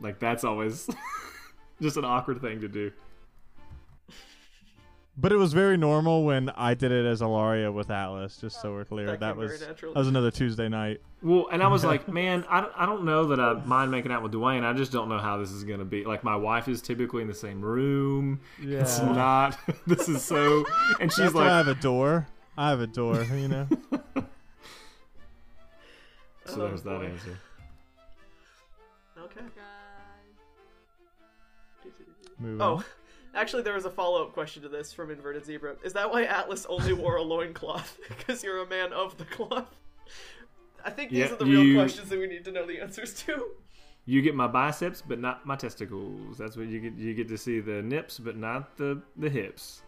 like that's always just an awkward thing to do. But it was very normal when I did it as Alaria with Atlas. Just so we're clear, That that, was that was another Tuesday night. Well, and I was like, man, I don't, I don't know that I mind making out with Dwayne. I just don't know how this is going to be. Like, my wife is typically in the same room. Yeah. It's not. this is so. And she's That's why I have a door. I have a door. You know. so Oh, there's that answer. Okay. Move Oh, on. actually, there was a follow up question to this from Inverted Zebra. Is that why Atlas only wore a loincloth? Because you're a man of the cloth? I think these Yeah, are the real you- questions that we need to know the answers to. You get my biceps, but not my testicles. That's what you get. You get to see the nips, but not the the hips.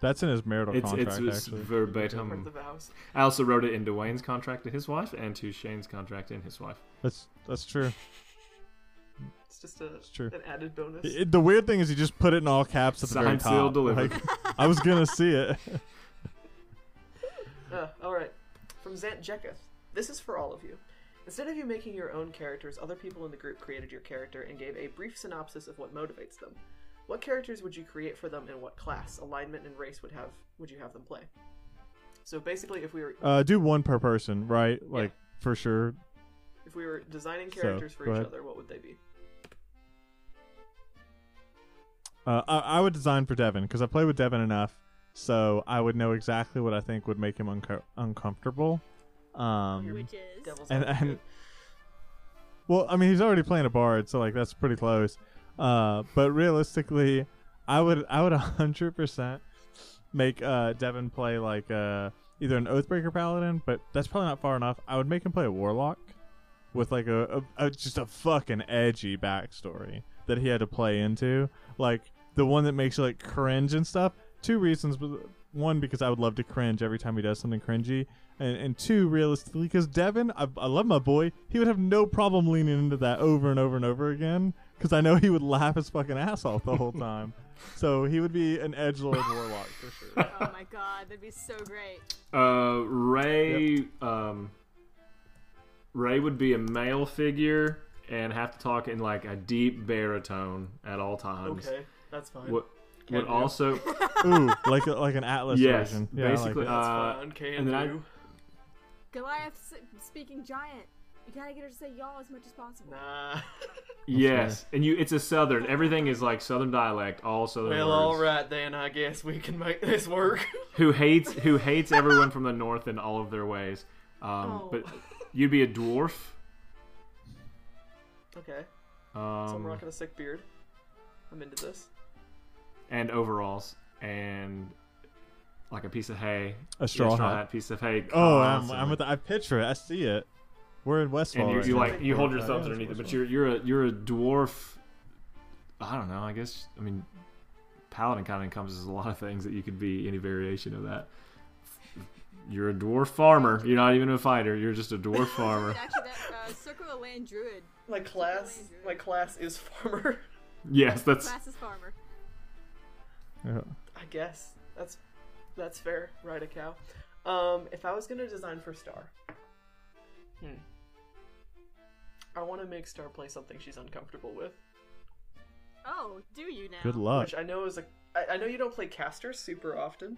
That's in his marital It's it's, contract. it's actually. Verbatim. I also wrote it in Dwayne's contract to his wife and to Shane's contract and his wife. That's that's true. It's just a, true. an added bonus. It- the weird thing is, you just put it in all caps at the very top. sealed, delivered. Like, I was gonna see it. Uh, alright. From Zant Jeketh. This is for all of you. Instead of you making your own characters, other people in the group created your character and gave a brief synopsis of what motivates them. What characters would you create for them and what class, alignment, and race would have would you have them play? So basically if we were Uh, do one per person, right? Like for sure. if we were designing characters for each ahead. other, what would they be? Uh, I, I would design for Devin because I play with Devin enough, so I would know exactly what I think would make him unco- uncomfortable. Um, Which is and- and- well, I mean, he's already playing a bard, so like that's pretty close. Uh, but realistically, I would I would hundred percent make uh, Devin play like uh, either an Oathbreaker paladin, but that's probably not far enough. I would make him play a warlock with like a, a, a just a fucking edgy backstory that he had to play into, like the one that makes you like cringe and stuff. Two reasons: one because I would love to cringe every time he does something cringy, and, and two, realistically, because Devin, I, I love my boy. He would have no problem leaning into that over and over and over again, because I know he would laugh his fucking ass off the whole time. so he would be an edge lord warlock for sure. oh my god, that'd be so great. Uh, Ray. Um, Ray would be a male figure and have to talk in like a deep baritone at all times. Okay, that's fine. Would, Can would do. also Ooh, like a, like an Atlas Yes, version. Yeah, I like basically, it. That's uh, fine. Can and then I- do. Goliath speaking giant. You gotta get her to say y'all as much as possible. Nah. Yes, and you it's a southern. Everything is like southern dialect, all southern Well, words. all right then. I guess we can make this work. Who hates who hates everyone from the north in all of their ways. Um, Oh. But you'd be a dwarf. okay, so I'm Um, rocking a sick beard. I'm into this. And overalls and like a piece of hay, A straw yeah, hat. piece of hay. Oh, I'm. I'm with the, I picture it. I see it. We're in Westfall. and you, right you like you hold your Yeah, thumbs underneath it, but you're you're a you're a dwarf. I don't know. I guess I mean, paladin kind of encompasses a lot of things that you could be any variation of that. You're a dwarf farmer. You're not even a fighter. You're just a dwarf farmer. Actually, that uh, Circle of Land Druid. My class, my class is farmer. yes, that's Class is farmer. Yeah. I guess that's that's fair. Ride a cow. Um, if I was gonna design for Star, hmm, I want to make Star play something she's uncomfortable with, Oh, do you now? Good luck. which I know is a. I, I know you don't play caster super often.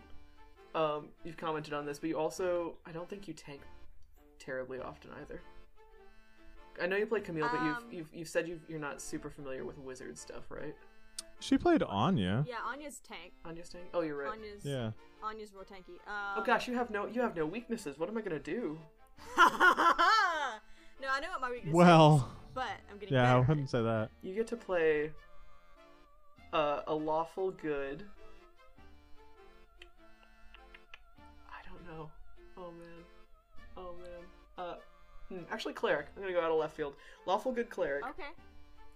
Um, you've commented on this, but you also I don't think you tank terribly often either. I know you play Camille, but Um, you've you've you've said you've, you're not super familiar with wizard stuff, right? She played Anya. Yeah, Anya's tank. Anya's tank. Oh, you're right. Anya's Yeah. Anya's real tanky. Um, Oh gosh, you have no you have no weaknesses. What am I gonna do? no, I know what my weakness is, Well, but I'm getting yeah, I better. at wouldn't say that. You get to play uh, a lawful good. I don't know. Oh man. Oh man. Uh, hmm, actually, cleric. I'm gonna go out of left field. Lawful good cleric. Okay.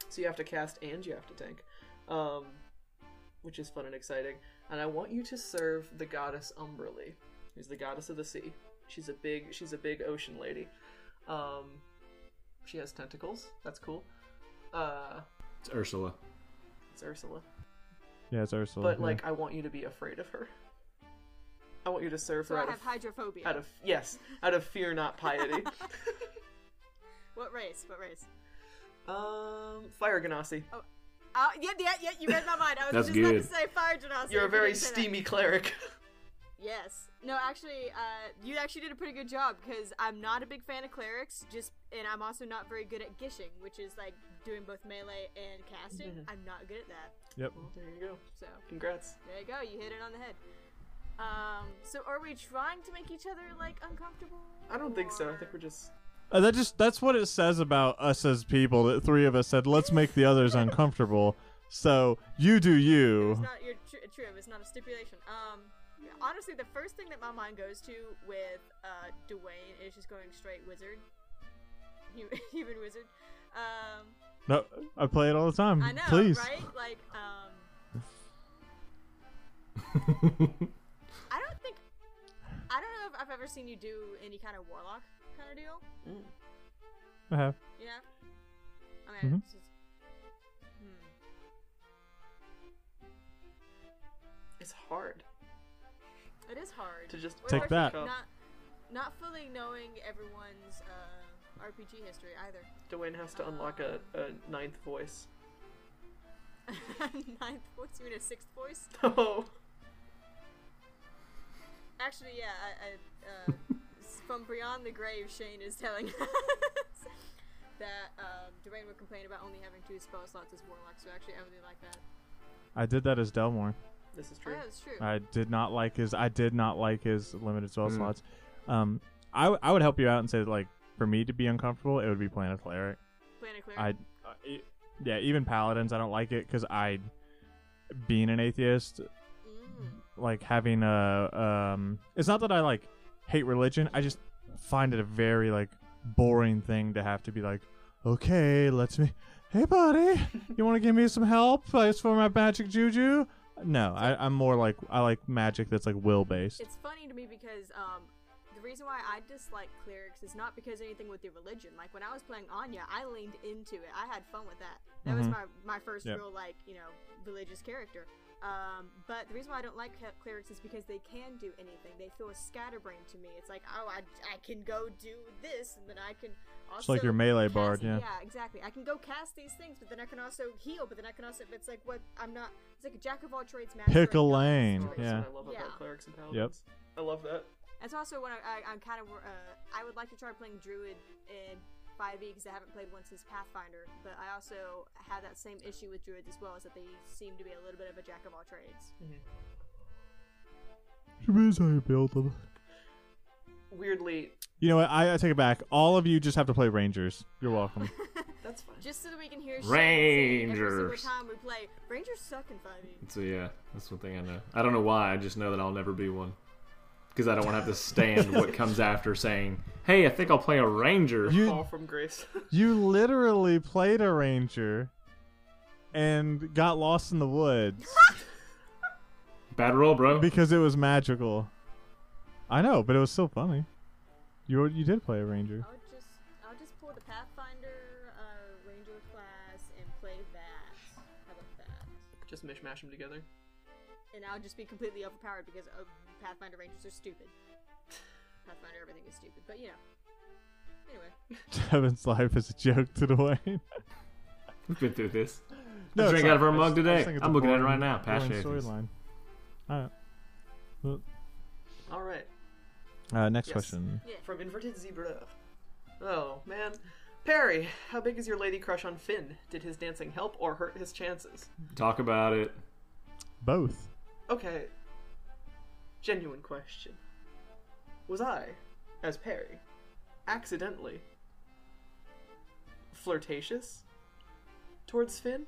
So you have to cast and you have to tank, um, which is fun and exciting. And I want you to serve the goddess Umberlee, who's the goddess of the sea. She's a big, she's a big ocean lady. Um, she has tentacles. That's cool. Uh, it's Ursula. it's Ursula. Yeah, it's Ursula. But yeah. like, I want you to be afraid of her. I want you to serve So her I out have of, hydrophobia. out of yes, out of fear, not piety. What race? What race? um, fire genasi. Uh, yeah, yeah, yeah. You read my mind. I was That's just about good. to say fire genasi. You're a if you very that. steamy cleric. Yes. No, actually, uh, you actually did a pretty good job because I'm not a big fan of clerics. Just, and I'm also not very good at gishing, which is like doing both melee and casting. Mhm. I'm not good at that. yep. well, there you go. So Congrats. there you go. You hit it on the head. Um. So are we trying to make each other like uncomfortable? I don't think so. I think we're just. Uh, that just that's what it says about us as people. That three of us said, "Let's make the others uncomfortable." So you do you. It's you. not you're tr- true. It's not a stipulation. Um, honestly, the first thing that my mind goes to with uh Dwayne is just going straight wizard, human wizard. Um, No, I play it all the time. I know, Please. right? Like, um, I don't think, I don't know if I've ever seen you do any kind of warlock kind of deal. Mm. I have. Yeah. I mean, Mhm. it's just, hmm. It's hard It is hard. to just Take like that. Not, not fully knowing everyone's uh, RPG history either. Dwayne has to unlock a, a ninth voice. Ninth voice? You mean a sixth voice? Oh. Actually, yeah. I, I, uh, s- from beyond the grave, Shane is telling us that um, Dwayne would complain about only having two spell slots as warlock. So actually, I really like that. I did that as Delmore. This is Oh, true. yeah, that's true. I did not like his. I did not like his limited spell Mm. slots. Um, I, w- I would help you out and say that, like for me to be uncomfortable, it would be playing a cleric. Planet clear. I, uh, e- yeah, even paladins, I don't like it because I, being an atheist, Mm. like having a um, it's not that I like hate religion. I just find it a very like boring thing to have to be like, okay, let's me. Hey, buddy, you want to give me some help? It's for my magic juju. No, I, I'm more like I like magic that's like will based. It's funny to me because um, the reason why I dislike clerics is not because anything with the religion. Like when I was playing Anya, I leaned into it. I had fun with that. That was Mhm. my my first Yep. real like you know religious character. Um, but the reason why I don't like ca- clerics is because they can do anything. They feel scatterbrained to me. It's like, oh, I, I can go do this, and then I can also. It's like your melee cast- bard, yeah. Yeah, exactly. I can go cast these things, but then I can also heal. But then I can also. It's like what I'm not. It's like a jack of all trades, master. Pick a lane, That's yeah. I love about Yeah. clerics and paladins. Yep. I love that. That's also when I, I, I'm kind of. Uh, I would like to try playing druid and 5e because I haven't played one since Pathfinder, but I also have that same issue with druids as well, is that they seem to be a little bit of a jack of all trades. Depends how you build them. Weirdly, You know what? I, I take it back. All of you just have to play Rangers. You're welcome. that's fine. Just so that we can hear Shane say every Rangers. time we play. Rangers suck in 5e. So yeah, that's one thing I know. I don't know why. I just know that I'll never be one because I don't want to have to stand what comes after saying, "Hey, I think I'll play a ranger." you Fall from grace. you literally played a Ranger and got lost in the woods Bad roll, bro. because it was magical. I know, but it was still funny. You you did play a Ranger. I'll just I'll just pull the Pathfinder uh, Ranger class and play that. How about that? Just mishmash them together. And I'll just be completely overpowered because uh, Pathfinder Rangers are stupid. Pathfinder everything is stupid, but you know. Anyway, Devin's life is a joke to Dwayne. We've been through this. No, drink it's out of our mug today. I today. just think it's a I'm looking at it right now. Past boring Yankees. storyline. All right. All right. Uh, next Yes. question. yeah. From Inverted Zebra. Oh, man. Perry, how big is your lady crush on Finn? Did his dancing help or hurt his chances? Talk about it. Both. Okay. Genuine question. Was I, as Perry, accidentally flirtatious towards Finn?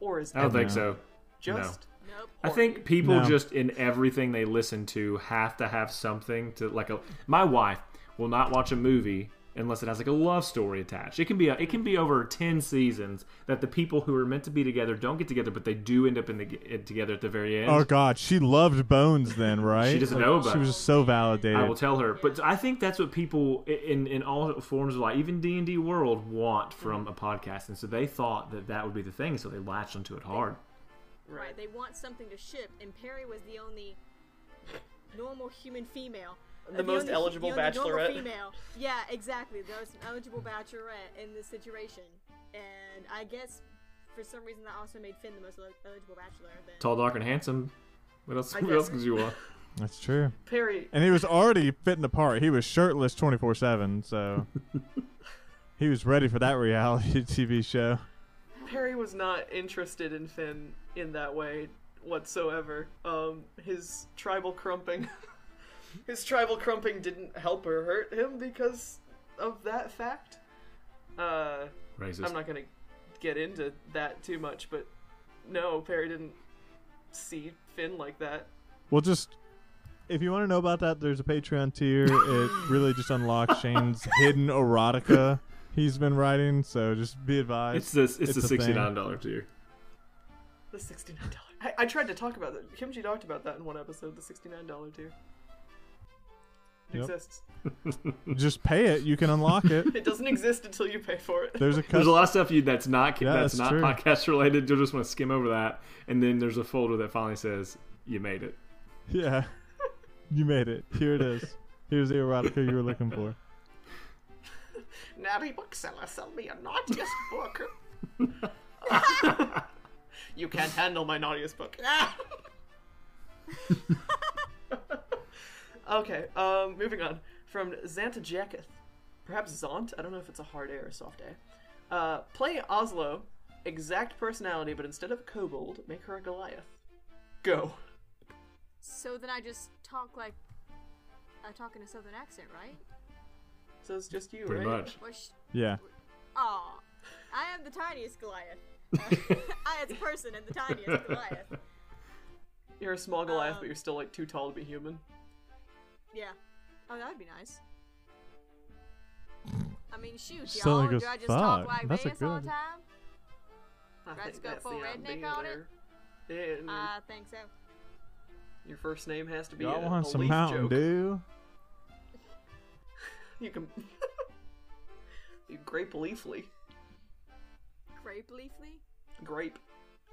Or is I don't think so. just Nope. I think people No. just in everything they listen to have to have something to like a. My wife will not watch a movie unless it has like a love story attached. It can be a, it can be over ten seasons that the people who are meant to be together don't get together, but they do end up in the it together at the very end. Oh god, she loved Bones then, right? She doesn't know about She was just so validated. I will tell her, but I think that's what people in in all forms of life, even D and D world, want from a podcast, and so they thought that that would be the thing, so they latched onto it hard. Right. They want something to ship, and Perry was the only normal human female. The Uh, most only- eligible the only bachelorette. female. Yeah, exactly. The most eligible bachelorette in this situation. And I guess for some reason that also made Finn the most eligible bachelor. Then. Tall, dark, and handsome. What else? I What else guess. could you want? That's true. Perry. And he was already fitting the part. He was shirtless 24 7, so he was ready for that reality TV show. Perry was not interested in Finn in that way whatsoever. Um, his tribal crumping, his tribal crumping didn't help or hurt him because of that fact. Uh, Racist. I'm not gonna get into that too much, but no, Perry didn't see Finn like that. Well, just if you want to know about that, there's a Patreon tier. It really just unlocks Shane's hidden erotica he's been writing, so just be advised. It's the it's, It's the a sixty thing. nine dollar tier. The sixty-nine dollar. I, I tried to talk about that. Kimchi talked about that in one episode. The sixty-nine dollar tier It Yep. exists. Just pay it. You can unlock it. It doesn't exist until you pay for it. There's a There's a lot of stuff you that's not Yeah, that's, that's not true. podcast related. You'll just want to skim over that, and then there's a folder that finally says you made it. Yeah. You made it. Here it is. Here's the erotica you were looking for. Natty bookseller, sell me a naughtiest book. you can't handle my naughtiest book. Okay, um, moving on. From Xanta Jacketh. Perhaps Zont? I don't know if it's a hard A or a soft A. Uh, play Oslo, exact personality, but instead of a kobold, make her a Goliath. Go. So then I just talk like I talk in a southern accent, right? So it's just you, Pretty right? much. Yeah. aw, I am the tiniest Goliath. I as a person am the tiniest Goliath. You're a small Goliath, Um, but you're still like too tall to be human. Yeah. Oh, that would be nice. I mean, shoot, Still y'all. like a Do I just thought. talk like That's a this good all the time? I Let's think go that's full the redneck idea on it. there. And I think so. your first name has to be Y'all a, want a some leaf Mountain joke. Dew? You can. you grape leafly. Grape Leafly? Grape.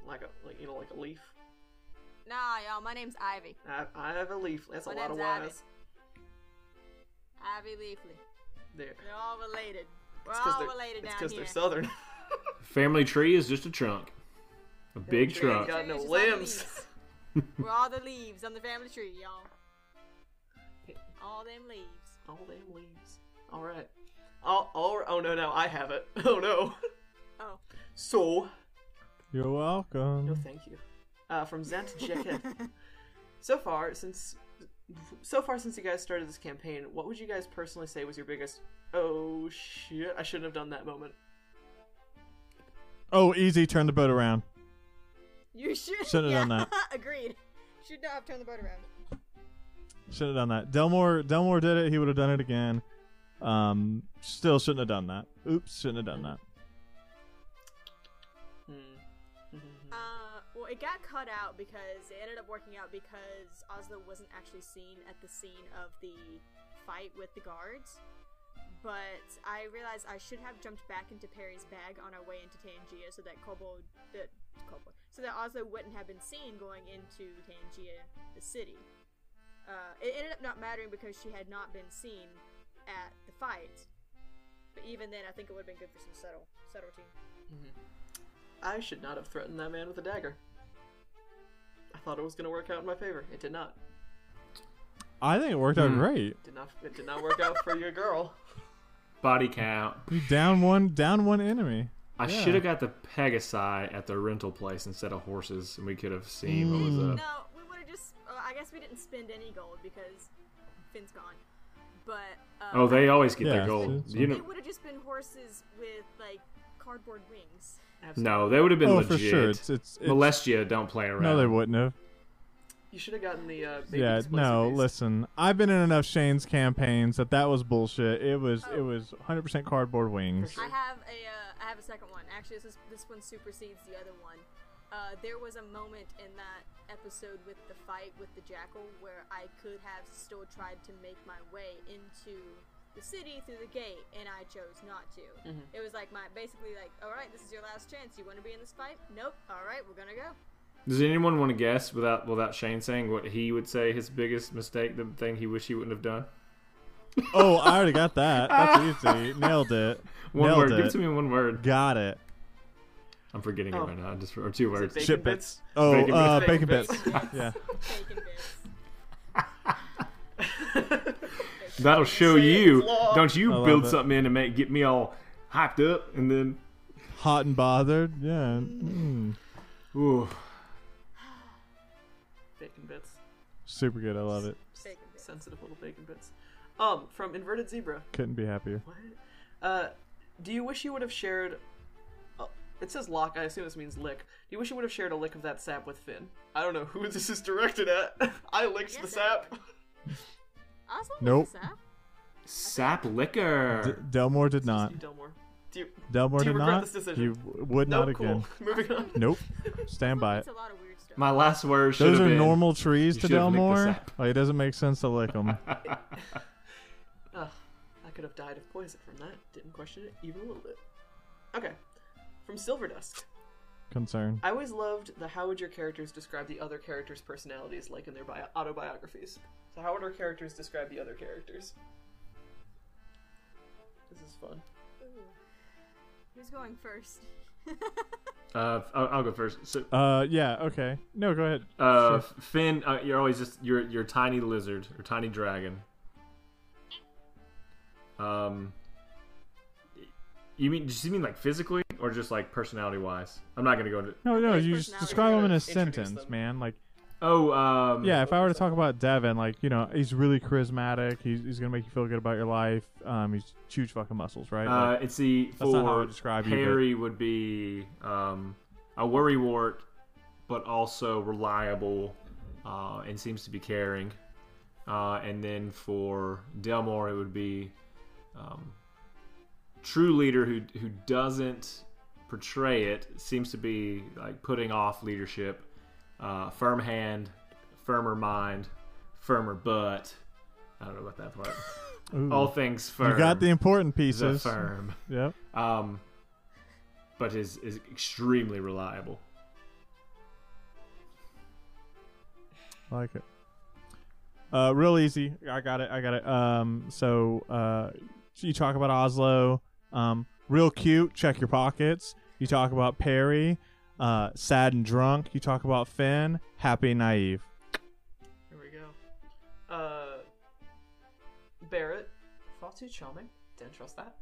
Like a, like, you know, like a leaf. Nah, y'all. My name's Ivy. I, I have a leaf. That's My a lot of name's Ivy. Y's. Ivy Leafly. There. We're all related. We're It's 'cause all they're- related it's down because here. they're southern. Family tree is just a trunk, a big tree trunk. got no Trees is all the limbs. leaves. We're all the leaves on the family tree, y'all. All them leaves. All them leaves. All right. Oh, oh, oh no, no, I have it. Oh no. Oh. So, You're welcome. no, welcome. thank you. Uh, from Zant Jeket. so far, since so far since you guys started this campaign, what would you guys personally say was your biggest? Oh shit! I shouldn't have done that moment. Oh, easy. Turn the boat around. You should. Shouldn't yeah, have done that. Agreed. Should not have turned the boat around. Should have done that. Delmore Delmore did it. He would have done it again. Um, still shouldn't have done that. Oops, shouldn't have done that. It got cut out because it ended up working out because Oslo wasn't actually seen at the scene of the fight with the guards. But I realized I should have jumped back into Perry's bag on our way into Tangia so that Kobold, uh, Kobold, so that Oslo wouldn't have been seen going into Tangia, the city. Uh, it ended up not mattering because she had not been seen at the fight. But even then, I think it would have been good for some subtle subtlety. I should not have threatened that man with a dagger. I thought it was going to work out in my favor. It did not. I think it worked out Hmm. great. Did not. It did not work out for your girl. Body count. You down one, down one enemy. I Yeah. should have got the Pegasi at the rental place instead of horses, and we could have seen what was Mm. up. No, we would have just. Uh, I guess we didn't spend any gold because Finn's gone. But uh, Oh, they always get Yeah, their gold. so- You It know, would have just been horses with like cardboard wings. no, they would have been oh, legit. for sure. It's it's, it's Molestia don't play around. no, they wouldn't have. You should have gotten the uh, baby Yeah, no. base. Listen, I've been in enough Shane's campaigns that that was bullshit. It was it Oh. was 100% cardboard wings. For I have a. Uh, I have a second one. Actually, this is, this one supersedes the other one. Uh, there was a moment in that episode with the fight with the jackal where I could have still tried to make my way into the city through the gate, and I chose not to. Mhm. It was like my basically like, all right, this is your last chance. You want to be in this fight? Nope. All right, we're gonna go. Does anyone want to guess without without Shane saying what he would say his biggest mistake, the thing he wish he wouldn't have done? oh, I already got that. That's easy. Nailed it. One Nailed word. it. Give it to me one word. Got it. I'm forgetting Oh. it right now. Just or two words. bacon Shit bits? bits. Oh, Bacon uh, bits. bacon Bacon bits. bits. yeah. Bacon bits. That'll show you. law. Don't you I love build it. something in and make get me all hyped up and then. Hot and bothered. Yeah. Mm. Ooh. Bacon bits. Super good. I love it. Bacon bits. Sensitive little bacon bits. Um, from Inverted Zebra. Couldn't be happier. What? Uh, do you wish you would have shared? Uh, it says lock. I assume this means lick. Do you wish you would have shared a lick of that sap with Finn? I don't know who this is directed at. I licked the sap. Oslo Nope. knows that. Sap liquor. D- Delmore did not. Delmore. Do you? Delmore Do you did not. this? You would No, not cool. again. Moving on. Nope. Stand by it. A lot of weird stuff. My last word should Those have are been. normal trees to should have licked the Delmore. sap. Like, it doesn't make sense to lick them. Ugh, I could have died of poison from that. Didn't question it even a little bit. Okay. From Silver Dust. Concern. I always loved the how would your characters describe the other characters' personalities, like in their bio- autobiographies. So how would our characters describe the other characters? This is fun. Ooh. Who's going first? Uh, I'll, I'll go first. So, Uh, yeah. Okay. No, go ahead. uh, Sure. Finn, uh, you're always just you're you're a tiny lizard or tiny dragon. Um, you mean just you mean like physically or just like personality wise? I'm not gonna go into. No, no. You just describe them in a sentence, them. man. Like, Oh, um, yeah. If I were to talk about Devin, like, you know, he's really charismatic. He's, he's gonna make you feel good about your life. Um, he's huge fucking muscles, right? Uh, Like, it's the That's not how I for would describe you, but- Harry would be um, a worrywart, but also reliable, uh, and seems to be caring. Uh, and then for Delmore, it would be um, true leader who who doesn't portray it. Seems to be like putting off leadership. Uh, firm hand, firmer mind, firmer butt. I don't know about that part. ooh. All things firm. you got the important the pieces. firm Yep. um, but is is extremely reliable. Like it. Uh, real easy. I got it. I got it. Um, so uh, you talk about Oslo. Um, real cute. Check your pockets. You talk about Perry. Uh, sad and drunk. You talk about Finn. Happy and naive. Here we go. Uh, Barrett, far too charming. Don't trust that.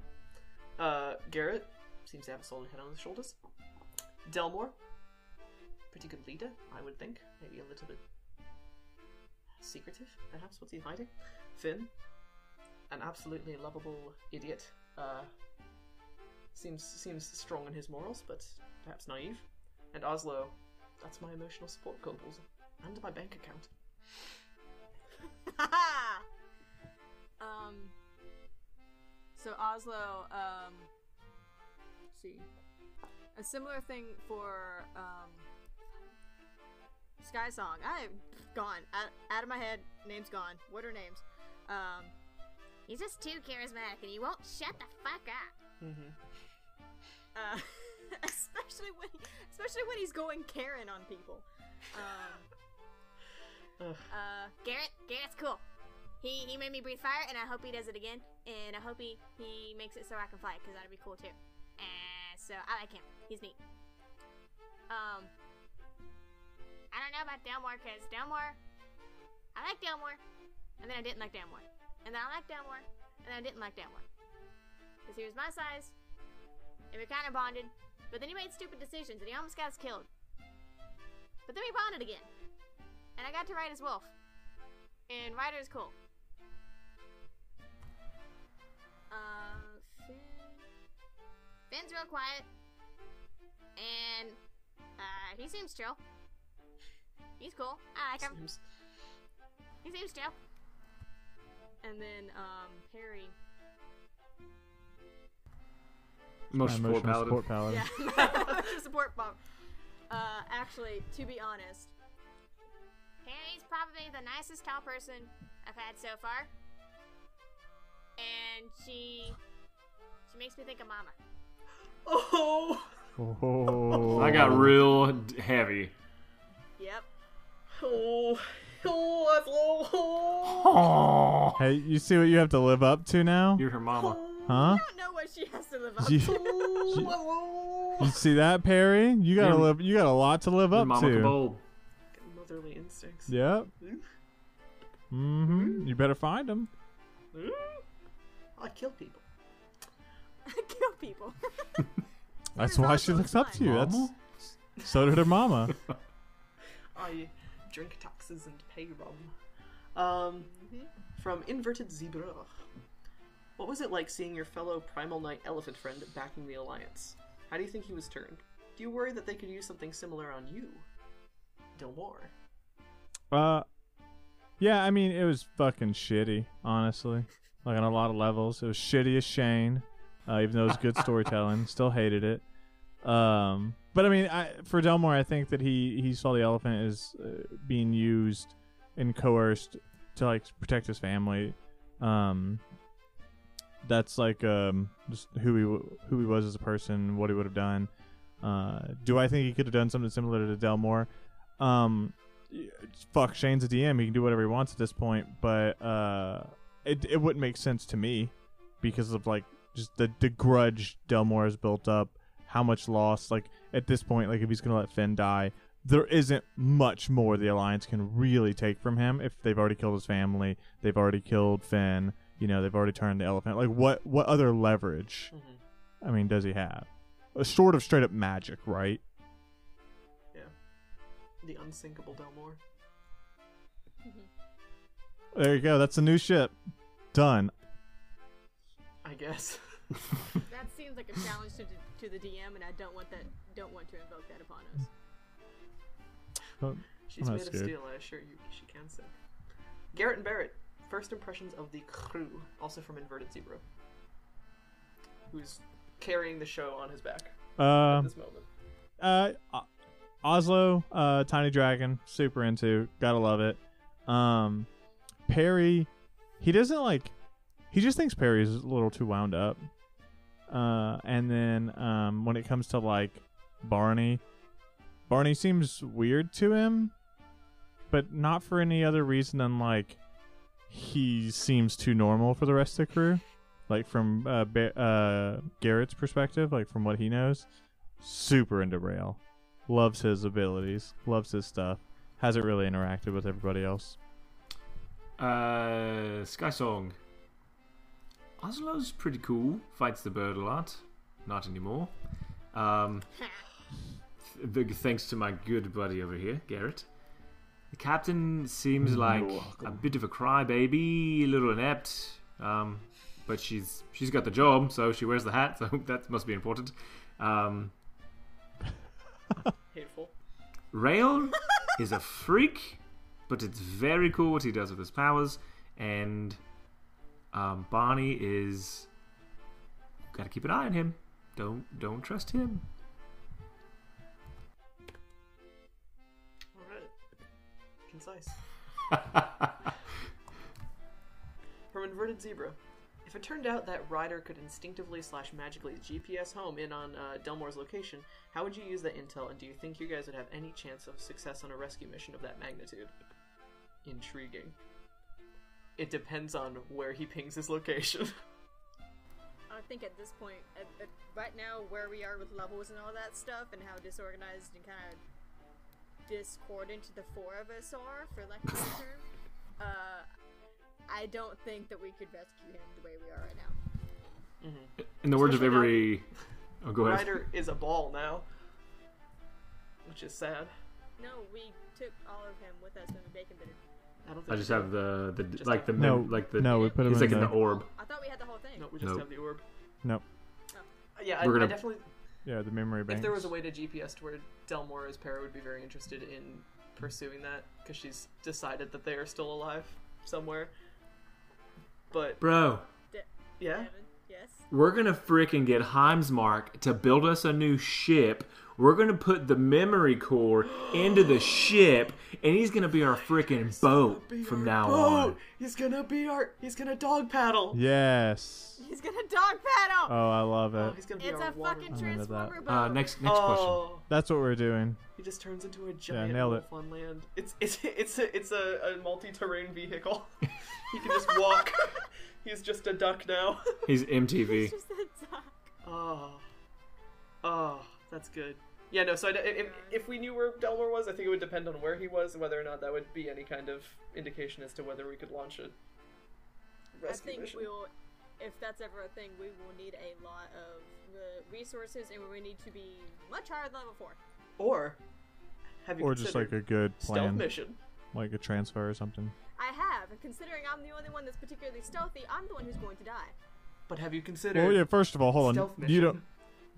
Uh, Garrett seems to have a solid head on his shoulders. Delmore, pretty good leader, I would think. Maybe a little bit secretive, perhaps. What's he hiding? Finn, an absolutely lovable idiot. Uh, seems seems strong in his morals, but perhaps naive. And Oslo, that's my emotional support goggles and my bank account. um. So Oslo, um, let's see, a similar thing for um, Sky Song. I'm gone out, out of my head. Name's gone. What are names? Um, He's just too charismatic and he won't shut the fuck up. Mm-hmm. uh, especially when especially when he's going Karen on people. Um, Ugh. uh, Garrett, Garrett's cool. He he made me breathe fire, and I hope he does it again. And I hope he he makes it so I can fly, because that'd be cool too. And so I like him. He's neat. Um, I don't know about Delmore, because Delmore, I like Delmore, and then I didn't like Delmore, and then I liked Delmore, and then I didn't like Delmore, because he was my size, and we kind of bonded. But then he made stupid decisions, and he almost got us killed. But then we bonded again, and I got to ride as Wolf. And Ryder is cool. Uh, Finn. Finn's real quiet. And, uh, he seems chill. He's cool. I like him. Seems- He seems chill. and then um, Harry. Most support paladin. support paladin. Yeah, support bomb. Uh, actually, to be honest, Harry's probably the nicest tall person I've had so far. And she. She makes me think of Mama. Oh! Oh. I got real heavy. yep. Oh! Oh! That's oh! Hey, you see what you have to live up to now? You're her mama. Huh? I don't know what she has to live up You, to. you see that, Perry? You gotta Your- live. You got a lot to live up to. Cabal. Motherly instincts. Yep. Mm-hmm. You better find them. I kill people. I kill people. That's why she looks up to you. That's so did her mama. I drink taxes and pay rum. Um, from Inverted Zebra. What was it like seeing your fellow Primal Knight elephant friend backing the Alliance? How do you think he was turned? Do you worry that they could use something similar on you? Delmore. Uh, yeah. I mean, it was fucking shitty. Honestly, like on a lot of levels, it was shitty as Shane. Uh, even though it was good storytelling, still hated it. Um, but I mean, I, for Delmore, I think that he he saw the elephant as uh, being used and coerced to like protect his family. Um, that's like um just who he who he was as a person, what he would have done. Uh, do I think he could have done something similar to Delmore? Um, fuck, Shane's a DM. He can do whatever he wants at this point, but uh, it it wouldn't make sense to me because of like just the the grudge Delmore has built up, how much loss. Like at this point, like if he's gonna let Finn die, there isn't much more the Alliance can really take from him. If they've already killed his family, they've already killed Finn. You know, they've already turned the elephant. Like what what other leverage? Mm-hmm. I mean, does he have? A sort of straight up magic, right? Yeah. The unsinkable Delmore. There you go. That's a new ship. Done. I guess. That seems like a challenge to, to the DM, and I don't want that. Don't want to invoke that upon us. Oh, She's I'm made of steel, I assure you, she can sing. Garrett and Barrett, first impressions of the crew, also from Inverted Zebra. Who's carrying the show on his back at Uh, this moment. uh, Oslo, uh, Tiny Dragon, super into, gotta love it. Um, Perry, he doesn't like, he just thinks Perry is a little too wound up. Uh, and then um, when it comes to like Barney, Barney seems weird to him, but not for any other reason than like he seems too normal for the rest of the crew. Like from uh, ba- uh, Garrett's perspective, like from what he knows, super into Rail. Loves his abilities, loves his stuff. Hasn't really interacted with everybody else. Uh, Sky Song. Oslo's pretty cool. Fights the bird a lot. Not anymore. Um, big thanks to my good buddy over here, Garrett. The captain seems like a bit of a crybaby, a little inept. Um, but she's she's got the job, so she wears the hat, so that must be important. Um, Hateful. Rail is a freak, but it's very cool what he does with his powers. And um, Barney is got to keep an eye on him. Don't don't trust him. Concise. From Inverted Zebra. If it turned out that Ryder could instinctively slash magically GPS home in on uh, Delmore's location, how would you use that intel, and do you think you guys would have any chance of success on a rescue mission of that magnitude? Intriguing. It depends on where he pings his location. I think at this point, at, at, right now, where we are with levels and all that stuff, and how disorganized and kind of discordant the four of us are, for lack of a term, uh, I don't think that we could rescue him the way we are right now. In the words of Especially now- every. Oh, go ahead. Ryder is a ball now, which is sad. No, we took all of him with us when we bacon bitted. I don't think I just have the the Just like the No, mem- like the no, we put him he's in like in the, the orb. I thought we had the whole thing. No, we just Nope. have the orb. Nope. Yeah, I, We're I gonna- definitely. Yeah, the memory bank. If there was a way to GPS to where Delmore as Para would be very interested in pursuing that because she's decided that they are still alive somewhere. But Bro, yeah, Devin, yes. we're gonna frickin' get Heimsmark to build us a new ship. We're gonna put the memory core into the ship, and he's gonna be our freaking boat from now boat! on. He's gonna be our. He's gonna dog paddle. Yes. He's gonna dog paddle. Oh, I love Oh, it. he's gonna be it's our a water. fucking I'm into that. transformer boat. Uh, next next question. Oh, That's what we're doing. he just turns into a giant nailed wolf it. on land. It's it's it's a, it's a, a multi-terrain vehicle. he can just walk. He's just a duck now. He's MTV. It's just a duck. Oh, oh, that's good. Yeah, no. So I, if if we knew where Delmore was, I think it would depend on where he was and whether or not that would be any kind of indication as to whether we could launch a I rescue I think mission. we'll, if that's ever a thing, we will need a lot of the resources, and we need to be much higher than level four. Or have you Or just like a good stealth plan, mission? like a transfer or something. I have, and considering I'm the only one that's particularly stealthy, I'm the one who's going to die. But have you considered? Well, yeah. First of all, hold on. stealth You don't.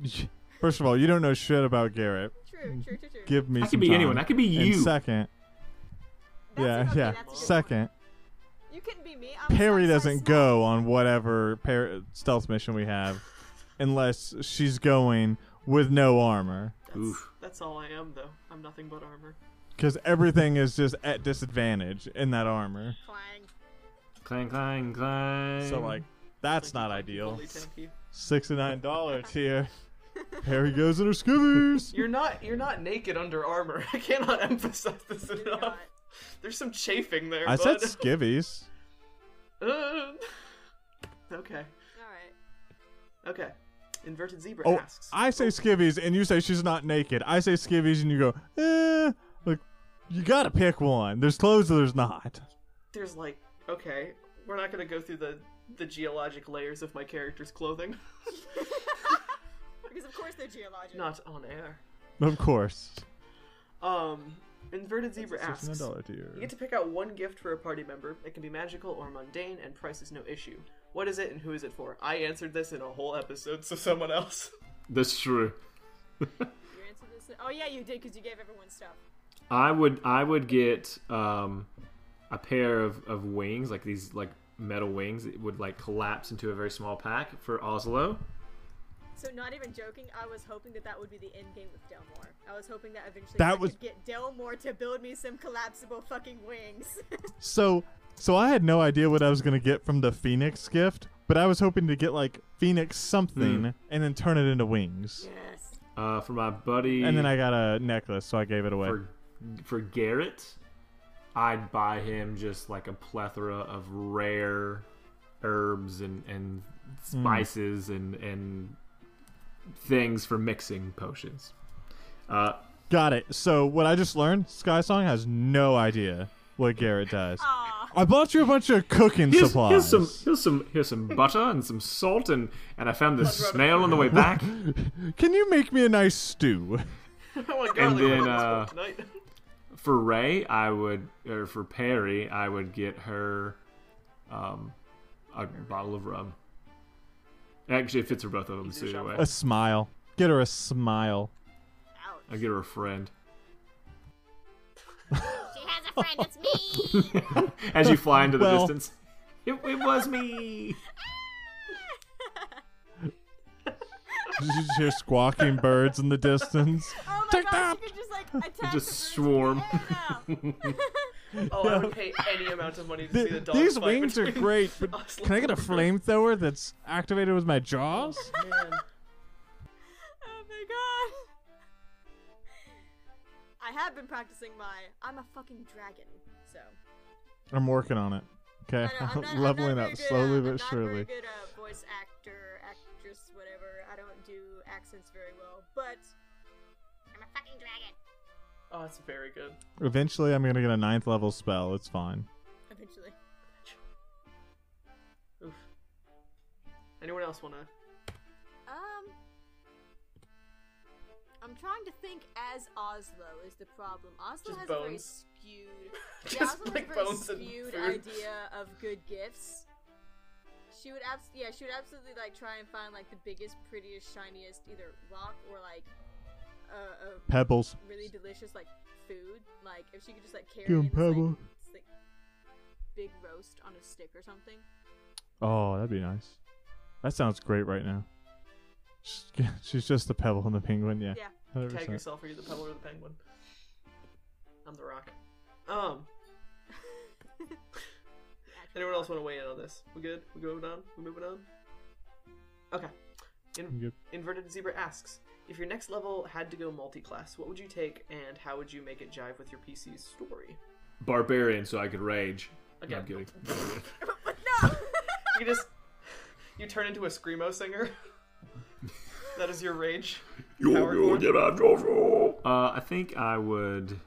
First of all, you don't know shit about Garrett. True, true, true, true. Give me. I could be time. anyone. That could be you. And second, That's yeah, okay, yeah. that's a good Second, one. You couldn't be me. I'm Perry so, so doesn't small. go on whatever par- stealth mission we have, unless she's going with no armor, That's, Oof. that's all I am, though. I'm nothing but armor. because everything is just at disadvantage in that armor. Clang. Clang clang clang. So like, that's Like, not I'm ideal. fully tanky. Sixty-nine dollar tier. Perry goes in her skivvies. You're not you're not naked under armor. I cannot emphasize this You're enough. not. There's some chafing there. I said bud. skivvies. Uh, okay. Alright. Okay. Inverted zebra Oh, asks. I say skivvies, and you say she's not naked. I say skivvies, and you go, eh. Look, you gotta pick one. There's clothes, or there's not. There's like okay, we're not gonna go through the the geologic layers of my character's clothing. Because of course they're geologic. not on air. Of course. Um, inverted zebra asks. Tier. You get to pick out one gift for a party member. It can be magical or mundane, and price is no issue. What is it, and who is it for? I answered this in a whole episode, so someone else. That's true. You answered this. Oh yeah, you did because you gave everyone stuff. I would I would get um, a pair of, of wings, like these like metal wings. It would like collapse into a very small pack for Oslo. So not even joking, I was hoping that that would be the end game with Delmore. I was hoping that eventually That I was- could get Delmore to build me some collapsible fucking wings. So, so I had no idea what I was gonna get from the Phoenix gift, but I was hoping to get like Phoenix something Hmm. and then turn it into wings. yes. Uh, for my buddy. And then I got a necklace, so I gave it away. for for Garrett, I'd buy him just like a plethora of rare herbs and and spices and and things for mixing potions. Uh, Got it. So what I just learned, Sky Song has no idea what Garrett does. Aw. I bought you a bunch of cooking Here's, supplies. here's some here's some here's some butter and some salt and and I found this snail on the way back. Can you make me a nice stew? oh my god, And then, uh. For Ray, I would or for Perry, I would get her um a bottle of rum. Actually, it fits for both of them. So to shop A smile. Get her a smile. Ouch. I get her a friend. She has a friend. It's me. As you fly into the Well- distance, it, it was me. Did you just hear squawking birds in the distance? Oh my Take gosh, that! you could just like attack just the birds swarm. In the. Oh, I would pay any amount of money to see the Th- dogs these fight wings are great, but can I get a flamethrower that's activated with my jaws? Man. Oh my god. I have been practicing my I'm a fucking dragon, so I'm working on it. Okay, I know, I'm not, leveling up very good, slowly uh, I'm but not surely. very good uh, voice actor, actress, whatever. I don't do accents very well, but I'm a fucking dragon. Oh, that's very good. Eventually, I'm gonna get a ninth level spell. It's fine. eventually. Oof. Anyone else wanna? Um, I'm trying to think as Oslo is the problem. Oslo Just has a very bones. skewed, yeah, Just Oslo like has a very bones and skewed food. idea of good gifts. She would abs- yeah, she would absolutely like try and find like the biggest, prettiest, shiniest either rock or like uh, a Pebbles. really delicious like food. Like if she could just like carry Give 'em in this, like, pebble. this, like big roast on a stick or something. Oh, that'd be nice. That sounds great right now. She's, she's just the pebble and the penguin. Yeah. Yeah. 100%. Tag yourself. Are you the pebble or the penguin? I'm the rock. Um. Anyone else want to weigh in on this? We good? We going on? We moving on? Okay. In- Good. Inverted Zebra asks, if your next level had to go multi-class, what would you take, and how would you make it jive with your PC's story? Barbarian, so I could rage. No, Again, I'm kidding. no. you just you turn into a screamo singer. that is your rage. Power form? Uh, I think I would.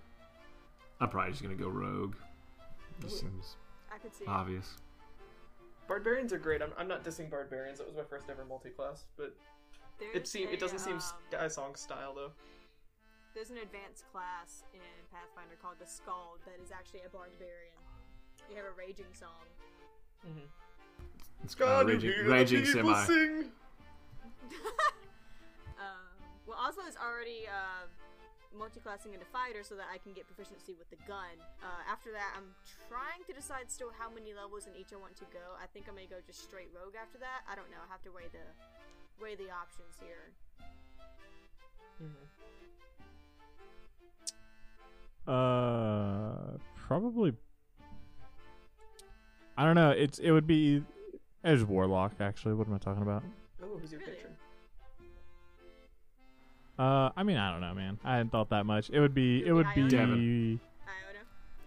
I'm probably just gonna go rogue. This seems I could see. it. obvious. Barbarians are great. I'm, I'm not dissing barbarians. That was my first ever multi-class, but it There's seem it doesn't a, seem um, Sky Song style though. There's an advanced class in Pathfinder called the Skald that is actually a barbarian. You have a raging song. It's uh, raging, raging semi. Um, well, Oslo is already uh, multi-classing into fighter so that I can get proficiency with the gun. Uh, after that, I'm trying to decide still how many levels in each I want to go. I think I may go just straight rogue after that. I don't know. I have to weigh the weigh the options here. Uh, probably. I don't know. It's it would be as warlock actually. What am I talking about? Oh, who's your Really? patron? Uh, I mean I don't know, man. I hadn't thought that much. It would be it would be Devin.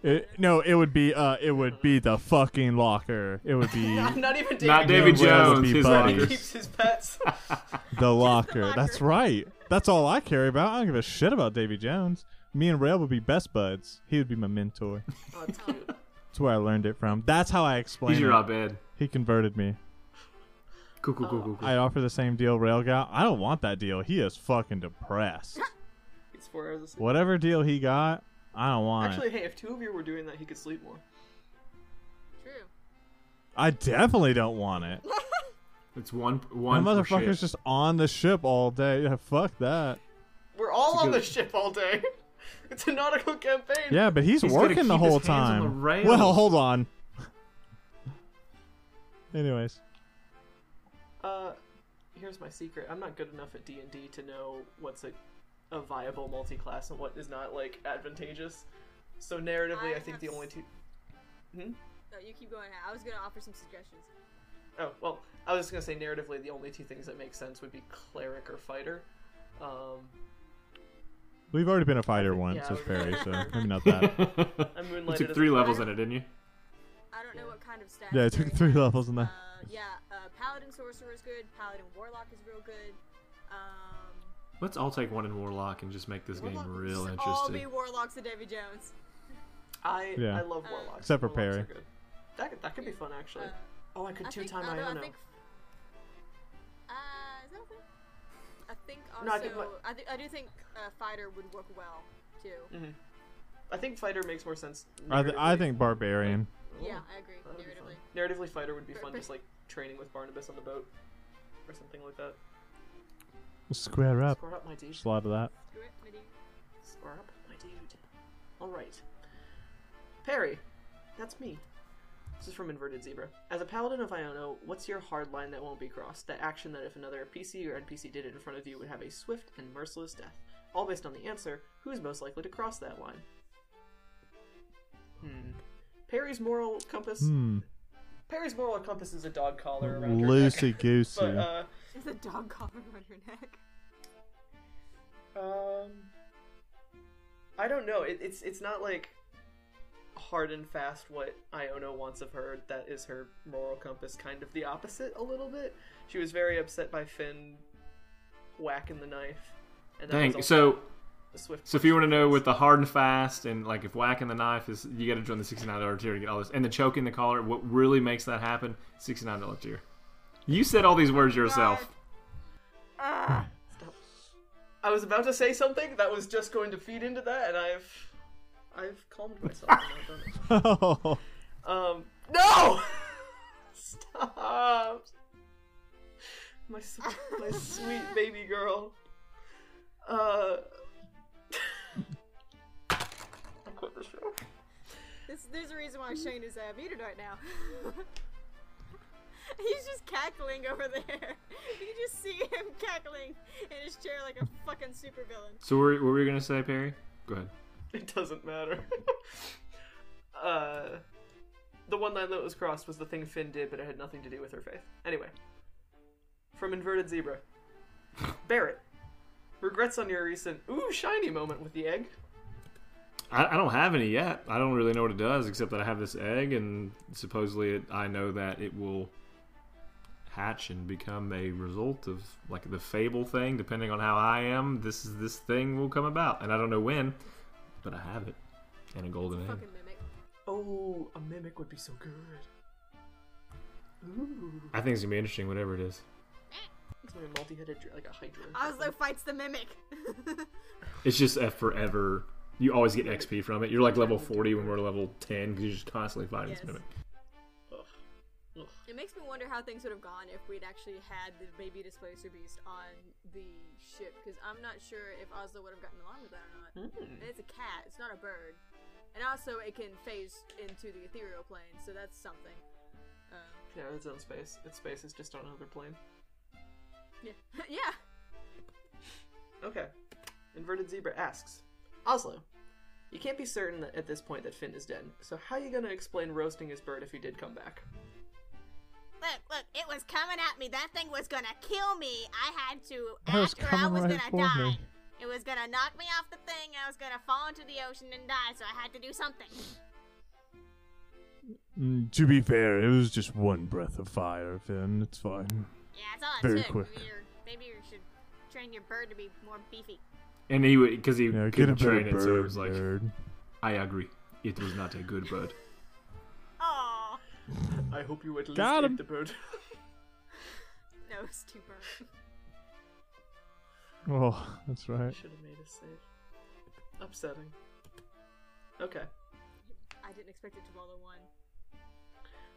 Iona. it, no. It would be uh it would be the fucking locker. It would be not even David Not David Yeah, well, it would Jones. be His. He locker. keeps his pets. the locker. locker. That's right. That's all I care about. I don't give a shit about Davy Jones. Me and Rail would be best buds. He would be my mentor. oh, that's cute. That's where I learned it from. That's how I explain He's your it. Abed. He converted me. Cool, cool, cool, cool, cool. I offer the same deal Rail got. I don't want that deal. He is fucking depressed. It's four hours. Whatever deal he got, I don't want Actually, it. hey, if two of you were doing that, he could sleep more. True. I definitely don't want it. It's one, My one. per motherfucker's just on the ship all day. Yeah, fuck that. We're all It's a on the ship all day. It's a nautical campaign. Yeah, but he's, He's gotta working the keep his whole hands on the time. rails. Well, hold on. Anyways, Uh, here's my secret. I'm not good enough at D and D to know what's a, a viable multi-class and what is not like advantageous. So narratively, I, I think the only two. Hmm. No, you keep going. I was gonna offer some suggestions. Oh well, I was gonna say narratively, the only two things that make sense would be cleric or fighter. Um, we've already been a fighter once yeah, as we- Perry, so maybe not that. I you moonlighted took three levels fighter. in it, didn't you? I don't know what kind of stats. Yeah, it took three levels in that. Uh, yeah, uh, paladin sorcerer is good. Paladin warlock is real good. Let's all take one in Warlock and just make this game real just all be interesting. warlocks and Davy Jones. I Yeah. I love Uh, warlocks. Except for Warlocks Perry. are good. That could, that could be fun actually. Uh, oh, I could I two think, time although I Iono. think, uh, is that a? I think also, No, I think what- I, th- I do think uh, fighter would work well too. Mm. I think fighter makes more sense. I, th- I think barbarian. Yeah, I agree. That would be fun. Narratively, Narratively, fighter would be fun, just like training with Barnabas on the boat or something like that. Square up. Square up, my dude. Just a lot of that. screw it, my dude. Square up, my dude. All right, Perry, that's me. This is from Inverted Zebra. As a paladin of Iono, what's your hard line that won't be crossed? That action that if another PC or NPC did it in front of you would have a swift and merciless death. All based on the answer, who is most likely to cross that line? Hmm. Perry's moral compass. Hmm. Perry's moral compass is a dog collar around her Loosey neck. goosey. But uh, Is a dog collar around your neck? Um, I don't know. It, it's it's not like hard and fast what Iono wants of her. That is her moral compass. Kind of the opposite a little bit. She was very upset by Finn whacking the knife. And Dang. So, swift. so if you want to know with the hard and fast, and like if whacking the knife is, you got to join the sixty-nine dollar tier to get all this, and the choking the collar. What really makes that happen? Sixty-nine dollar tier. You said all these words yourself. Stop. I was about to say something that was just going to feed into that, and I've I've calmed myself. and I've done it. oh, Um, no! Stop! My, my sweet baby girl. Uh. I quit the show. This, there's a reason why Shane is uh, muted right now. He's just cackling over there. You can just see him cackling in his chair like a fucking supervillain. So what, what were you gonna say, Perry? Go ahead. It doesn't matter. uh. The one line that was crossed was the thing Finn did, but it had nothing to do with her faith. Anyway. From Inverted Zebra. Barrett. Regrets on your recent, ooh, shiny moment with the egg. I, I don't have any yet. I don't really know what it does, except that I have this egg, and supposedly it, I know that it will hatch and become a result of like the fable thing. Depending on how I am, this is this thing will come about, and I don't know when, but I have it, and a golden egg. Oh, a mimic would be so good. Ooh. I think it's gonna be interesting, whatever it is. It's gonna be a multi-headed, like a hydra. Oslo fights the mimic. It's just a forever. You always get XP from it. You're like level 40 when we're level 10 because you're just constantly fighting Yes. this mimic. Ugh. It makes me wonder how things would have gone if we'd actually had the baby displacer beast on the ship, because I'm not sure if Oslo would have gotten along with that or not. Mm. And it's a cat, it's not a bird. And also, it can phase into the ethereal plane, so that's something. Um, Yeah, its own space. Its space is just on another plane. yeah. yeah! Okay. Inverted Zebra asks, Oslo, you can't be certain that at this point that Finn is dead. So how are you gonna explain roasting his bird if he did come back? Look, look, it was coming at me. That thing was gonna kill me. I had to It was act or I was right gonna die. me. It was gonna knock me off the thing and I was gonna fall into the ocean and die, so I had to do something. Mm, to be fair, it was just one breath of fire, Finn. It's fine. Yeah, it's all it Very took. quick. Maybe, you're- maybe you should train your bird to be more beefy. And he would, because he Yeah, couldn't train it, so it was like, bird. I agree. It was not a good bird. Aww. I hope you at least Got ate him. the bird. No, it's too burnt. Oh, that's right. Should have made a save. Upsetting. Okay. I didn't expect it to roll a 1.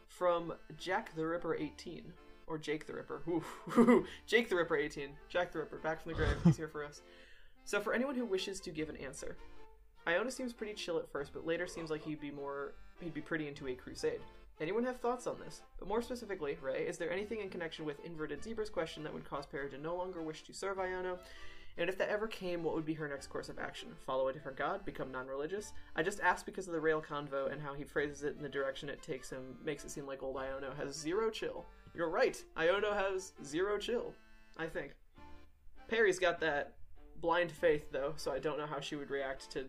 From Jack the Ripper 18. Or Jake the Ripper. Ooh, ooh, Jake the Ripper 18. Jack the Ripper, back from the grave. He's here for us. So, for anyone who wishes to give an answer, Iono seems pretty chill at first, but later seems like he'd be more. he'd be pretty into a crusade. Anyone have thoughts on this? But more specifically, Ray, is there anything in connection with Inverted Zebra's question that would cause Perry to no longer wish to serve Iono? And if that ever came, what would be her next course of action? Follow a different god? Become non religious? I just asked because of the Rail Convo and how he phrases it in the direction it takes him makes it seem like old Iono has zero chill. You're right, Iono has zero chill, I think. Perry's got that blind faith, though, so I don't know how she would react to.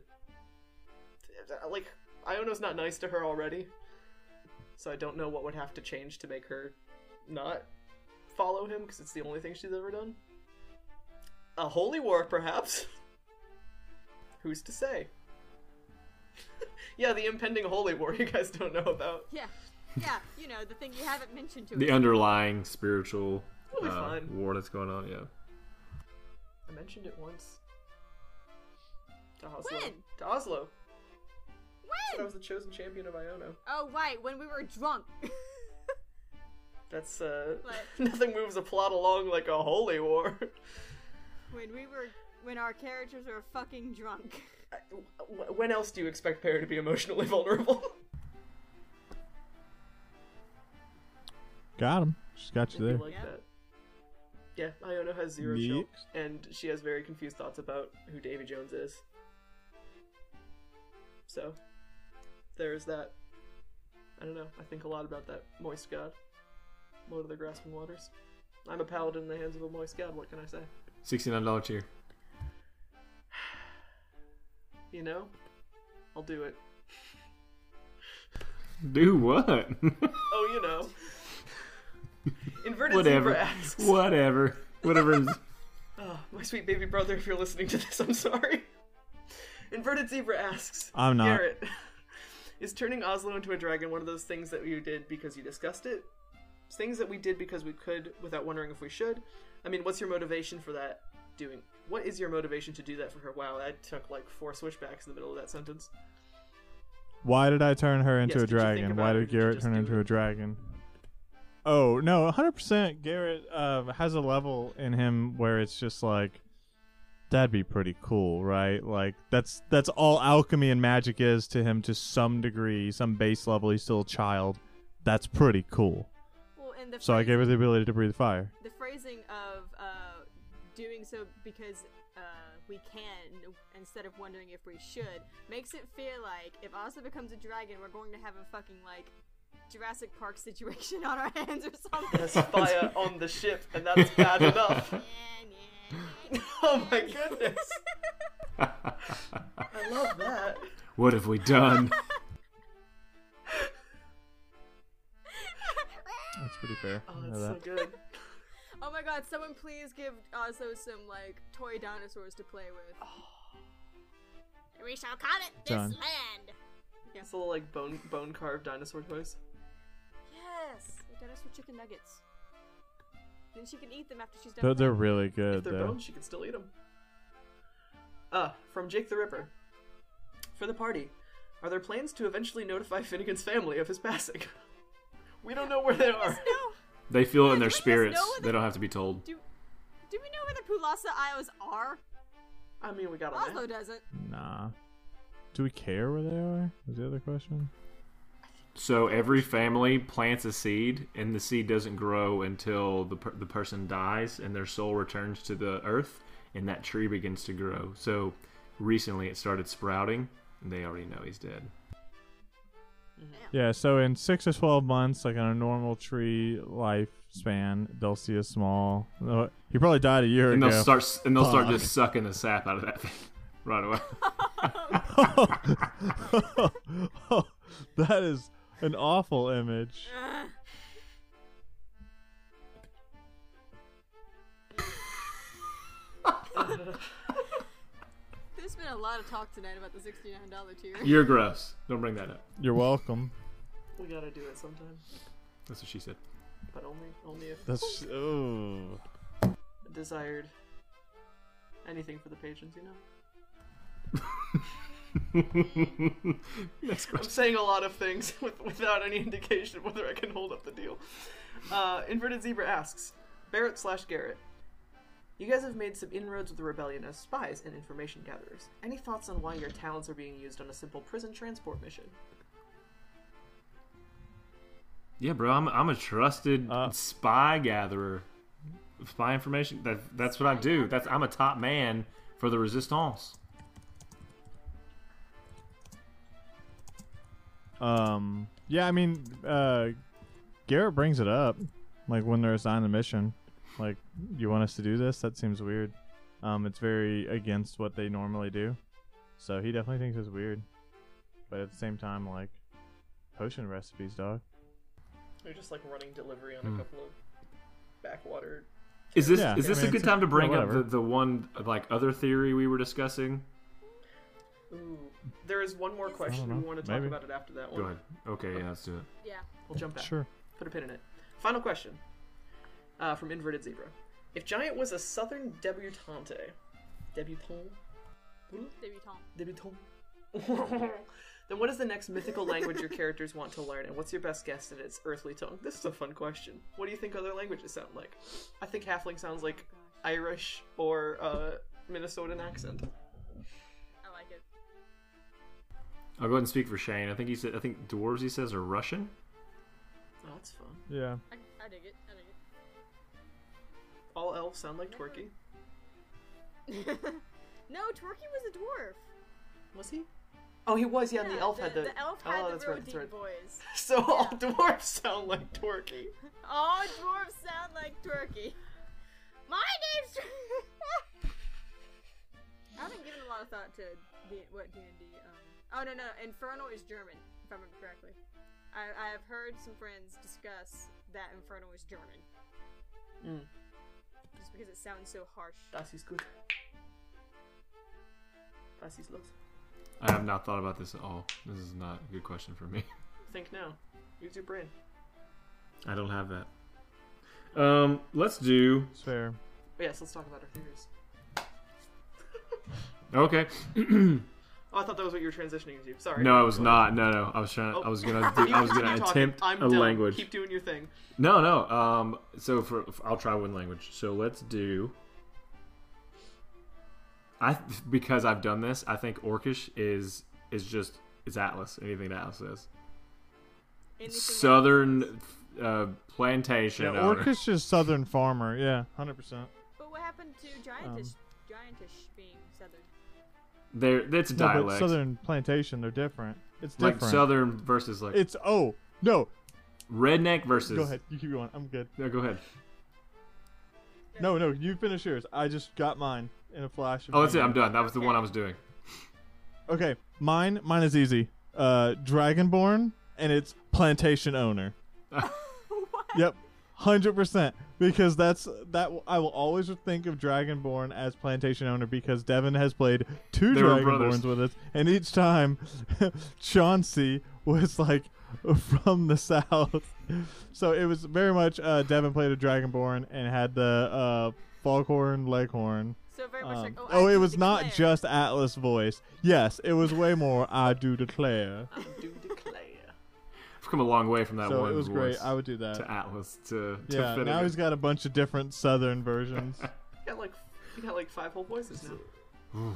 Like, Iono's not nice to her already, so I don't know what would have to change to make her not follow him, because it's the only thing she's ever done. A holy war, perhaps? Who's to say? yeah, the impending holy war you guys don't know about. Yeah. Yeah, you know the thing you haven't mentioned to the us. underlying spiritual uh, war that's going on. Yeah. I mentioned it once. To Oslo. When? To Oslo. Said I was the chosen champion of Iono. Oh right, when we were drunk. That's uh, What? nothing moves a plot along like a holy war. when we were when our characters were fucking drunk. I- w- when else do you expect Perry to be emotionally vulnerable? Got him. She's got you there. like Yeah. that. Yeah, Iono has zero Mix. chill, and she has very confused thoughts about who Davy Jones is. So, there's that. I don't know. I think a lot about that moist god, Lord of the Grasping Waters. I'm a paladin in the hands of a moist god. What can I say? Sixty-nine dollar tier. You know, I'll do it. Do what? Oh, you know. Inverted Whatever. Zebra asks. Whatever. Whatever. is- Oh, my sweet baby brother, if you're listening to this, I'm sorry. Inverted Zebra asks. I'm not. Garrett, is turning Oslo into a dragon one of those things that you did because you discussed it? Things that we did because we could without wondering if we should? I mean, what's your motivation for that doing? What is your motivation to do that for her? Wow, that took like four switchbacks in the middle of that sentence. Why did I turn her into Yes, a did you think dragon? Why did did Garrett turn into it? a dragon? Oh no, 100%. Garrett uh, has a level in him where it's just like, that'd be pretty cool, right? Like that's that's all alchemy and magic is to him to some degree, some base level. He's still a child. That's pretty cool. Well, and the So I gave her the ability to breathe fire. the phrasing of uh, doing so because uh, we can instead of wondering if we should makes it feel like if Asa becomes a dragon, we're going to have a fucking like Jurassic Park situation on our hands or something. There's fire on the ship, and that's bad enough. Yeah, yeah. Oh my goodness. I love that. what have we done? That's pretty fair. Oh, I know that's so good. oh my god, someone please give Ozzo some like toy dinosaurs to play with. Oh. We shall call it this Done. land. It's a little like bone bone carved dinosaur toys. Yes, like dinosaur chicken nuggets. Then she can eat them after she's done. They're, with they're them. really If they're though. bones, she can still eat them. Uh, from Jake the Ripper. For the party, are there plans to eventually notify Finnegan's family of his passing? we don't know where they are. No. They feel it in their do we just spirits. know They don't have to be told. Do do we know where the Pulasa Isles are? I mean, we got a Oslo map. doesn't. Nah. Do we care where they are? Is the other question? So every family plants a seed, and the seed doesn't grow until the per- the person dies, and their soul returns to the earth, and that tree begins to grow. So recently, it started sprouting, and they already know he's dead. Yeah, so in six or twelve months, like on a normal tree lifespan, they'll see a small. uh, He probably died a year And ago. they'll start and they'll start just sucking the sap out of that thing right away. that is an awful image. There's been a lot of talk tonight about the sixty-nine dollar tier. You're gross. Don't bring that up. You're welcome. We gotta do it sometime, That's what she said. but only only if That's oh. desired. Anything for the patrons, you know. Next I'm saying a lot of things with, without any indication of whether I can hold up the deal. Uh, Inverted Zebra asks Barrett slash Garrett. You guys have made some inroads with the rebellion as spies and information gatherers. Any thoughts on why your talents are being used on a simple prison transport mission? Yeah, bro. I'm I'm a trusted Uh. spy gatherer. Spy information. That that's what I do. That's I'm a top man for the resistance. Um. Yeah, I mean, uh, Garrett brings it up, like when they're assigned the mission. Like, you want us to do this? That seems weird. Um, it's very against what they normally do. So he definitely thinks it's weird. But at the same time, like, potion recipes, dog. They're just like running delivery on a Hmm. couple of backwater. Is this Yeah, is I this mean, a good time to bring yeah, up the, the one like other theory we were discussing? Ooh. There is one more question. We want to talk Maybe. about it after that one. Go ahead. Okay, yeah, let's do it. Yeah. We'll jump back. Sure. Put a pin in it. Final question. Uh, from Inverted Zebra. If Giant was a southern debutante, debutante, Debutante. debutante, then what is the next mythical language your characters want to learn, and what's your best guess at its earthly tongue? This is a fun question. What do you think other languages sound like? I think Halfling sounds like Irish or uh, Minnesotan accent. I'll go ahead and speak for Shane. I think he said. I think dwarves. He says are Russian. Oh, that's fun. Yeah. I, I dig it. I dig All elves sound like Twerky. no, Twerky was a dwarf. Was he? Oh, he was. Yeah, and the elf the, had the. the elf oh, had the that's real right. That's right. voice. So all dwarves sound like Twerky. All dwarves sound like Twerky. My name's. I haven't given a lot of thought to D- what D and D. Um, oh no no, Inferno is German, if I remember correctly. I, I have heard some friends discuss that Inferno is German, Mm. just because it sounds so harsh. Das ist gut. Das ist los. I have not thought about this at all. This is not a good question for me. Think now. Use your brain. I don't have that. Um, let's do. It's fair. But yes, let's talk about our theories. Okay. Oh, I thought that was what you were transitioning into. Sorry. No, I was Go not. No, no. I was trying. Oh. I was gonna. Do, I was gonna attempt I'm a done. language. Keep doing your thing. No, no. Um, so for, for- I'll try one language. So let's do. I because I've done this. I think Orcish is is just is Atlas. Anything that Atlas says. Anything else? Southern uh, plantation. Yeah. Orcish is southern farmer. Yeah, hundred percent. But what happened to giantish? Um, giantish being southern. There, that's a No, but southern plantation, they're different. It's different. like southern versus like It's oh no. redneck versus. Go ahead. You keep going. I'm good. Yeah, go ahead. No, no. You finish yours. I just got mine in a flash. Of Oh, that's it. I'm done. That was the one I was doing. Okay, mine. Mine is easy. Uh, Dragonborn, and it's plantation owner. Yep, hundred percent. Because that's that. I will always think of Dragonborn as plantation owner because Devin has played two They. Dragonborns with us, and each time Chauncey was like from the south. So it was very much uh, Devin played a Dragonborn and had the uh, foghorn leghorn. So very much Um, like oh, oh, it do was not just Atlas voice. Yes, it was way more. I do declare. I do declare. I've come a long way from that so one it was voice great. I would do that. to Atlas to, to Yeah, fit now it he's got a bunch of different Southern versions. You got like you got like five whole voices now.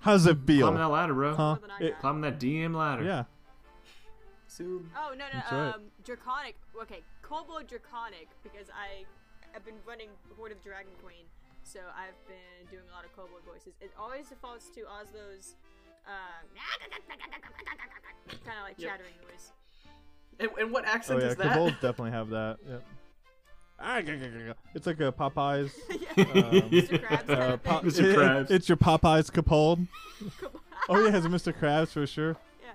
How does it in. feel? Climbing that ladder, bro. Huh? More than I It- Climbing that DM ladder. yeah. Soon. Oh no no That's right. um draconic okay kobold draconic because I have been running Hoard of Dragon Queen so I've been doing a lot of kobold voices. It always defaults to Oslo's uh, kind of like Yep. chattering noise. And, and what Oh accent yeah, is that? Kobolds definitely have that. Yep. Ah. It's like a Popeyes. yeah. Um, Mr. Krabs uh, of pop- thing. Mr. it- it's your Popeyes kobold. Oh yeah, it's Mr. Krabs for sure. yeah.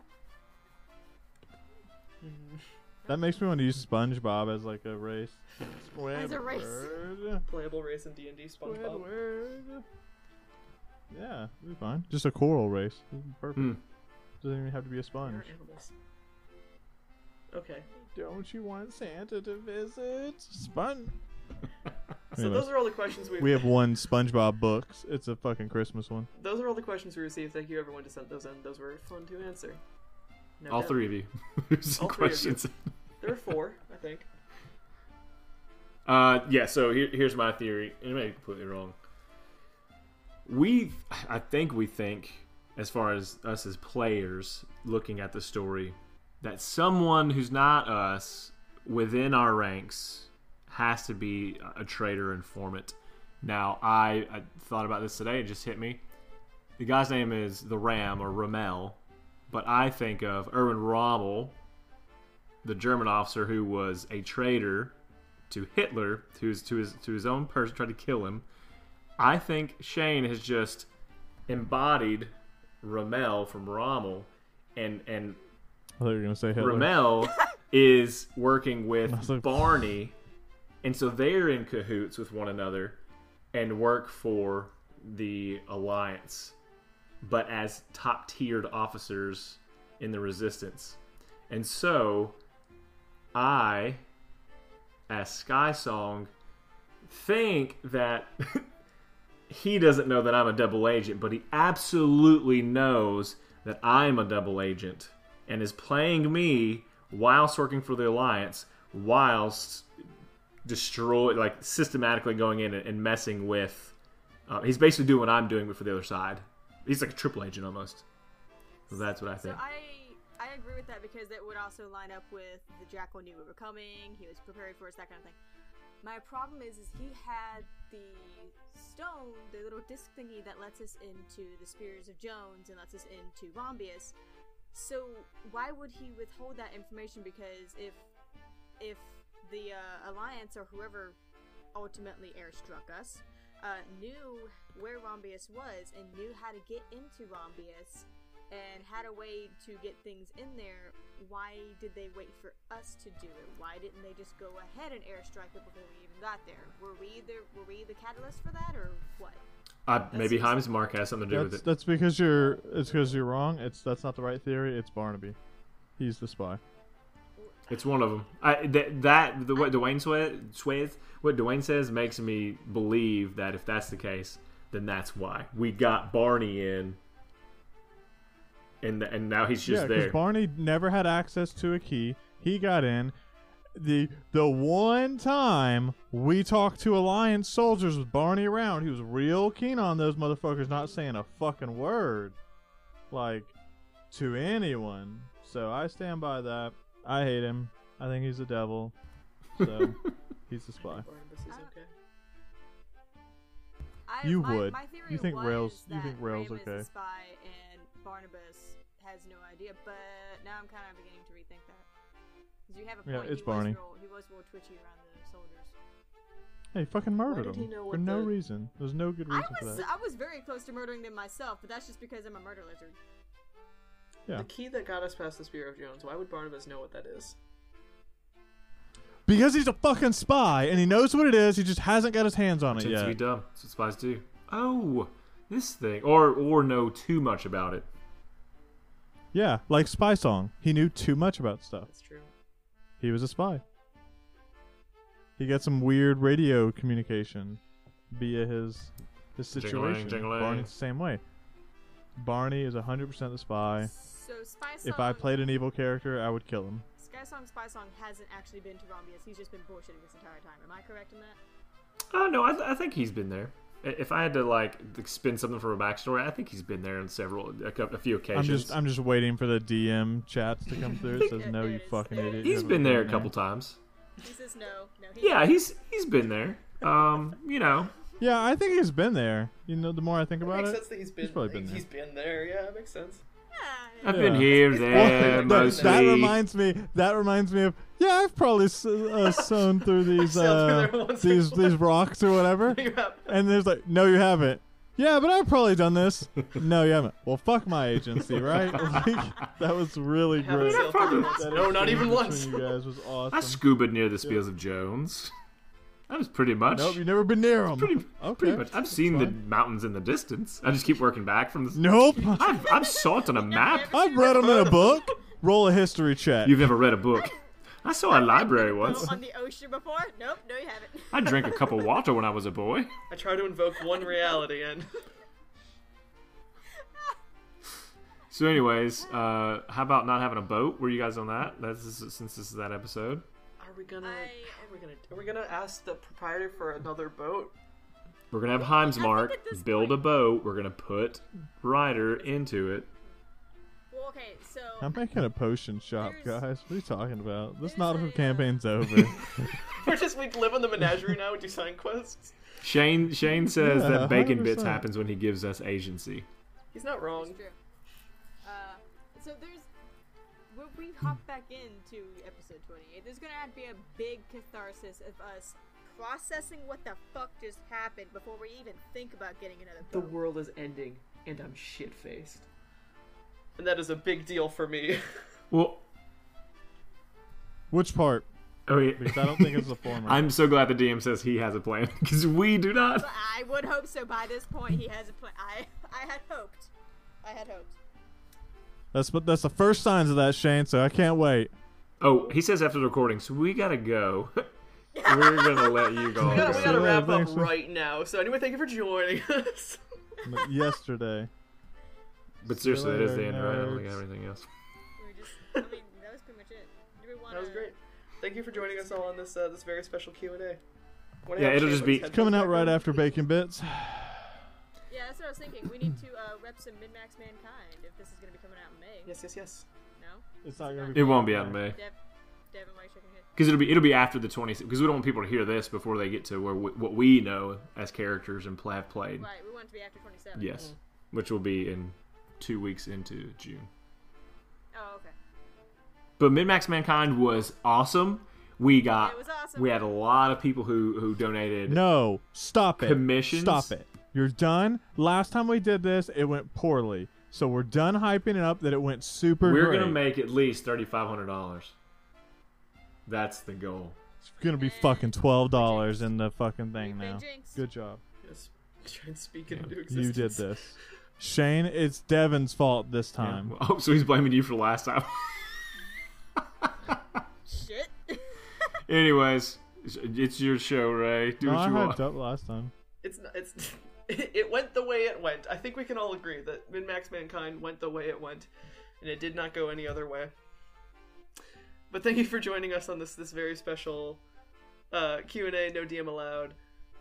That makes me want to use SpongeBob as like a race. As a race. Playable race in D and D SpongeBob. Squidward. Yeah, it'll be fine. Just a coral race. Perfect. Hmm. Doesn't even have to be a sponge. Okay. Don't you want Santa to visit? Sponge. So Anyways, those are all the questions we we have one SpongeBob books. It's a fucking Christmas one. those are all the questions we received. Thank you everyone to send those in. Those were fun to answer. No All doubt. three of you. Some All three of you. questions. There are four, I think. Uh, yeah. So here, here's my theory. and It may be completely wrong. We, I think we think, as far as us as players looking at the story, that someone who's not us within our ranks has to be a traitor informant. Now, I, I thought about this today. It just hit me. The guy's name is the Ram or Rommel, but I think of Erwin Rommel, the German officer who was a traitor to Hitler, his to his to his own person, tried to kill him. I think Shane has just embodied Rommel from Rommel, and and I thought you were gonna say Hitler. Rommel is working with like- Barney, and so they're in cahoots with one another and work for the Alliance. but as top tiered officers in the resistance. And so I, as Sky Song, think that he doesn't know that I'm a double agent, but he absolutely knows that I'm a double agent and is playing me whilst working for the Alliance, whilst destroy like systematically going in and messing with. Uh, he's basically doing what I'm doing, but for the other side. He's like a triple agent almost. So that's what I think. So I I agree with that because it would also line up with the Jackal knew we were coming. He was prepared for us, that kind of thing. My problem is, is he had the stone, the little disc thingy that lets us into the Spears of Jones and lets us into Rombius. So why would he withhold that information? Because if if the uh, Alliance or whoever ultimately airstruck us uh, knew where Rombius was and knew how to get into Rombius and had a way to get things in there, why did they wait for us to do it? Why didn't they just go ahead and airstrike it before we even got there? Were we the were we the catalyst for that, or what? Uh, maybe Heims Mark has something to do That's, with it. that's because you're. It's because you're wrong. It's that's not the right theory. It's Barnaby. He's the spy. It's one of them. I, that, that the, what Dwayne Swayze, what Dwayne says makes me believe that if that's the case, then that's why we got Barney in and and now he's just yeah, there. Barney never had access to a key. He got in. The the one time we talked to Alliance soldiers with Barney around, he was real keen on those motherfuckers not saying a fucking word, like to anyone. So I stand by that. I hate him. I think he's the devil. So he's the spy. Barnabas is uh, okay. I, You my, would. My theory You think Rails- you think Rails Ram is okay. The spy and Barnabas has no idea, but now I'm kind of beginning to rethink that. 'Cause you have a point. Yeah, it's he Barney. Was real, he was real twitchy around the soldiers. Hey, he fucking murdered did he him for what no the- reason. There's no good I reason for that. I was very close to murdering them myself, but that's just because I'm a murder lizard. Yeah. The key that got us past the Spear of Jones. Why would Barnabas know what that is? Because he's a fucking spy and he knows what it is. He just hasn't got his hands on it Pretends to be dumb. That's what spies do. Oh, this thing, or or know too much about it. Yeah, like Spy Song. He knew too much about stuff. That's true. He was a spy. He got some weird radio communication via his his situation. jingling. Barney's the same way. Barney is 100% the spy. So Spy Song. If I played an evil character, I would kill him. Sky Song Spy Song hasn't actually been to Rombius. He's just been bullshitting this entire time. Am I correct in that? Oh no, I, th- I think he's been there. I- If I had to like spin something from a backstory, I think he's been there on several, a, cou- a few occasions. I'm just I'm just waiting for the DM chats to come through. It says no, you fucking There it idiot. is. you been there a been couple times. He says no. No. He Yeah, he's he's been there. Um, you know, Yeah, I think he's been there. You know, the more I think It about makes it, sense that he's been. probably been he's been there. Yeah, it makes sense. Yeah, I've yeah. been here, Well, there, that- mostly. that reminds me. That reminds me of. Yeah, I've probably s- uh, sewn through these sailed through uh, there once or these these rocks or whatever. And there's like, no, you haven't. Yeah, but I've probably done this. no, you haven't. Well, fuck my agency, right? Like, that was really I great. sailed through there once. That No, not even once. You guys was awesome. I awesome. scuba near the Spears of Jones. That was pretty much. Nope, you've never been near them. pretty, okay. pretty much. I've seen the mountains in the distance. I just keep working back from the. Nope. I've, I've saw it on a map. I've read them in a book. Roll a history check. You've never read a book. I saw a library once. on the ocean before? Nope. No, you haven't. I drank a cup of water when I was a boy. I try to invoke one reality, and So, anyways, uh, how about not having a boat? Were you guys on that? That's since this is that episode. are we gonna? I- Are we gonna? Are we gonna ask the proprietor for another boat? We're gonna have Heims Mark at this build a boat. We're gonna put Ryder into it. Well, okay, so I'm making a potion shop, There's- guys. What are you talking about? This there's nautical a, uh, campaign's over. We're just we live on the menagerie now. We do sign quests. Shane Shane says Yeah, that bacon bits 100%. happens when he gives us agency. He's not wrong. It's true. Uh, so there's when we hop back into episode 28, there's gonna have to be a big catharsis of us processing what the fuck just happened before we even think about getting another The world is ending, and I'm shit faced. And that is a big deal for me. Well, Which part? oh yeah. Because I don't think it's the former. I'm so glad the DM says he has a plan because we do not. I would hope so. By this point, he has a plan. I I had hoped. I had hopes. That's but that's the first signs of that, Shane. So I can't wait. Oh, he says after the recording, so we gotta go. We're gonna let you go. We gotta, we gotta wrap up thanks for- right now. So anyway, thank you for joining us. Yesterday. But seriously, that is the end, right? I don't think I nerds. have anything else. We just, I mean, that was pretty much it. Do we want That was great. Thank you for joining us all on this uh, this very special Q and A. Yeah, it'll just be- Coming out right after Bacon Bits. Yeah, that's what I was thinking. We need to uh, rep some Min Max Mankind if this is going to be coming out in May. Yes, yes, yes. No? It's not gonna be. It won't be out in May Dev, Devin, why are you shaking your because it'll be it'll be after the 20 because we don't want people to hear this before they get to where we, what we know as characters and play, have played. Right, we want it to be after 27. Yes, which will be in two weeks into June. Oh, okay. But Min Max Mankind was awesome. We got It was awesome. we had a lot of people who who donated. No, stop it. Commissions? Stop it. You're done. Last time we did this, it went poorly. So we're done hyping it up that it went super We're great. gonna make at least thirty five hundred dollars. That's the goal. It's gonna be fucking twelve dollars in the fucking thing We've now. Good job. Yes. Try and speak it into existence. You did this. Shane, it's Devin's fault this time. Yeah. Oh, so he's blaming you for the last time. Shit. Anyways, it's- it's your show, Ray. Do No, what I you had want. dope last time. It's not, it's it went the way it went. I think we can all agree that Min Max Mankind went the way it went, and it did not go any other way. But thank you for joining us on this this very special uh, Q and A. No DM allowed.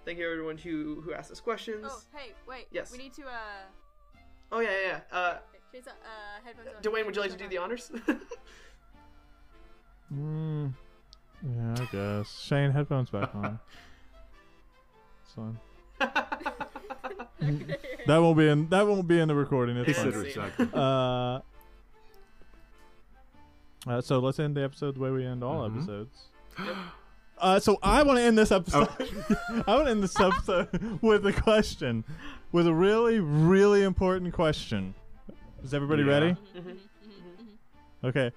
Thank you everyone who who asked us questions. Oh, hey, wait. Yes. We need to, uh. Oh yeah yeah. yeah. Uh, Change uh, headphones on. Dwayne, would you like to do the honors? Mm, yeah, I guess. Shane, headphones back on. It's fine. That won't be in. That won't be in the recording. It's He fine. said see. Uh, uh, so let's end the episode the way we end all Mhm. episodes. Uh, so I want to end this episode. I want to end this episode with a question, with a really, really important question. Is everybody Yeah. ready? Okay.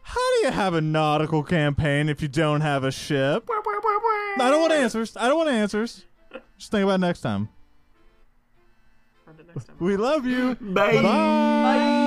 How do you have a nautical campaign if you don't have a ship? I don't want answers. I don't want answers. Just think about it next time. Next time. We love you. Bye. Bye.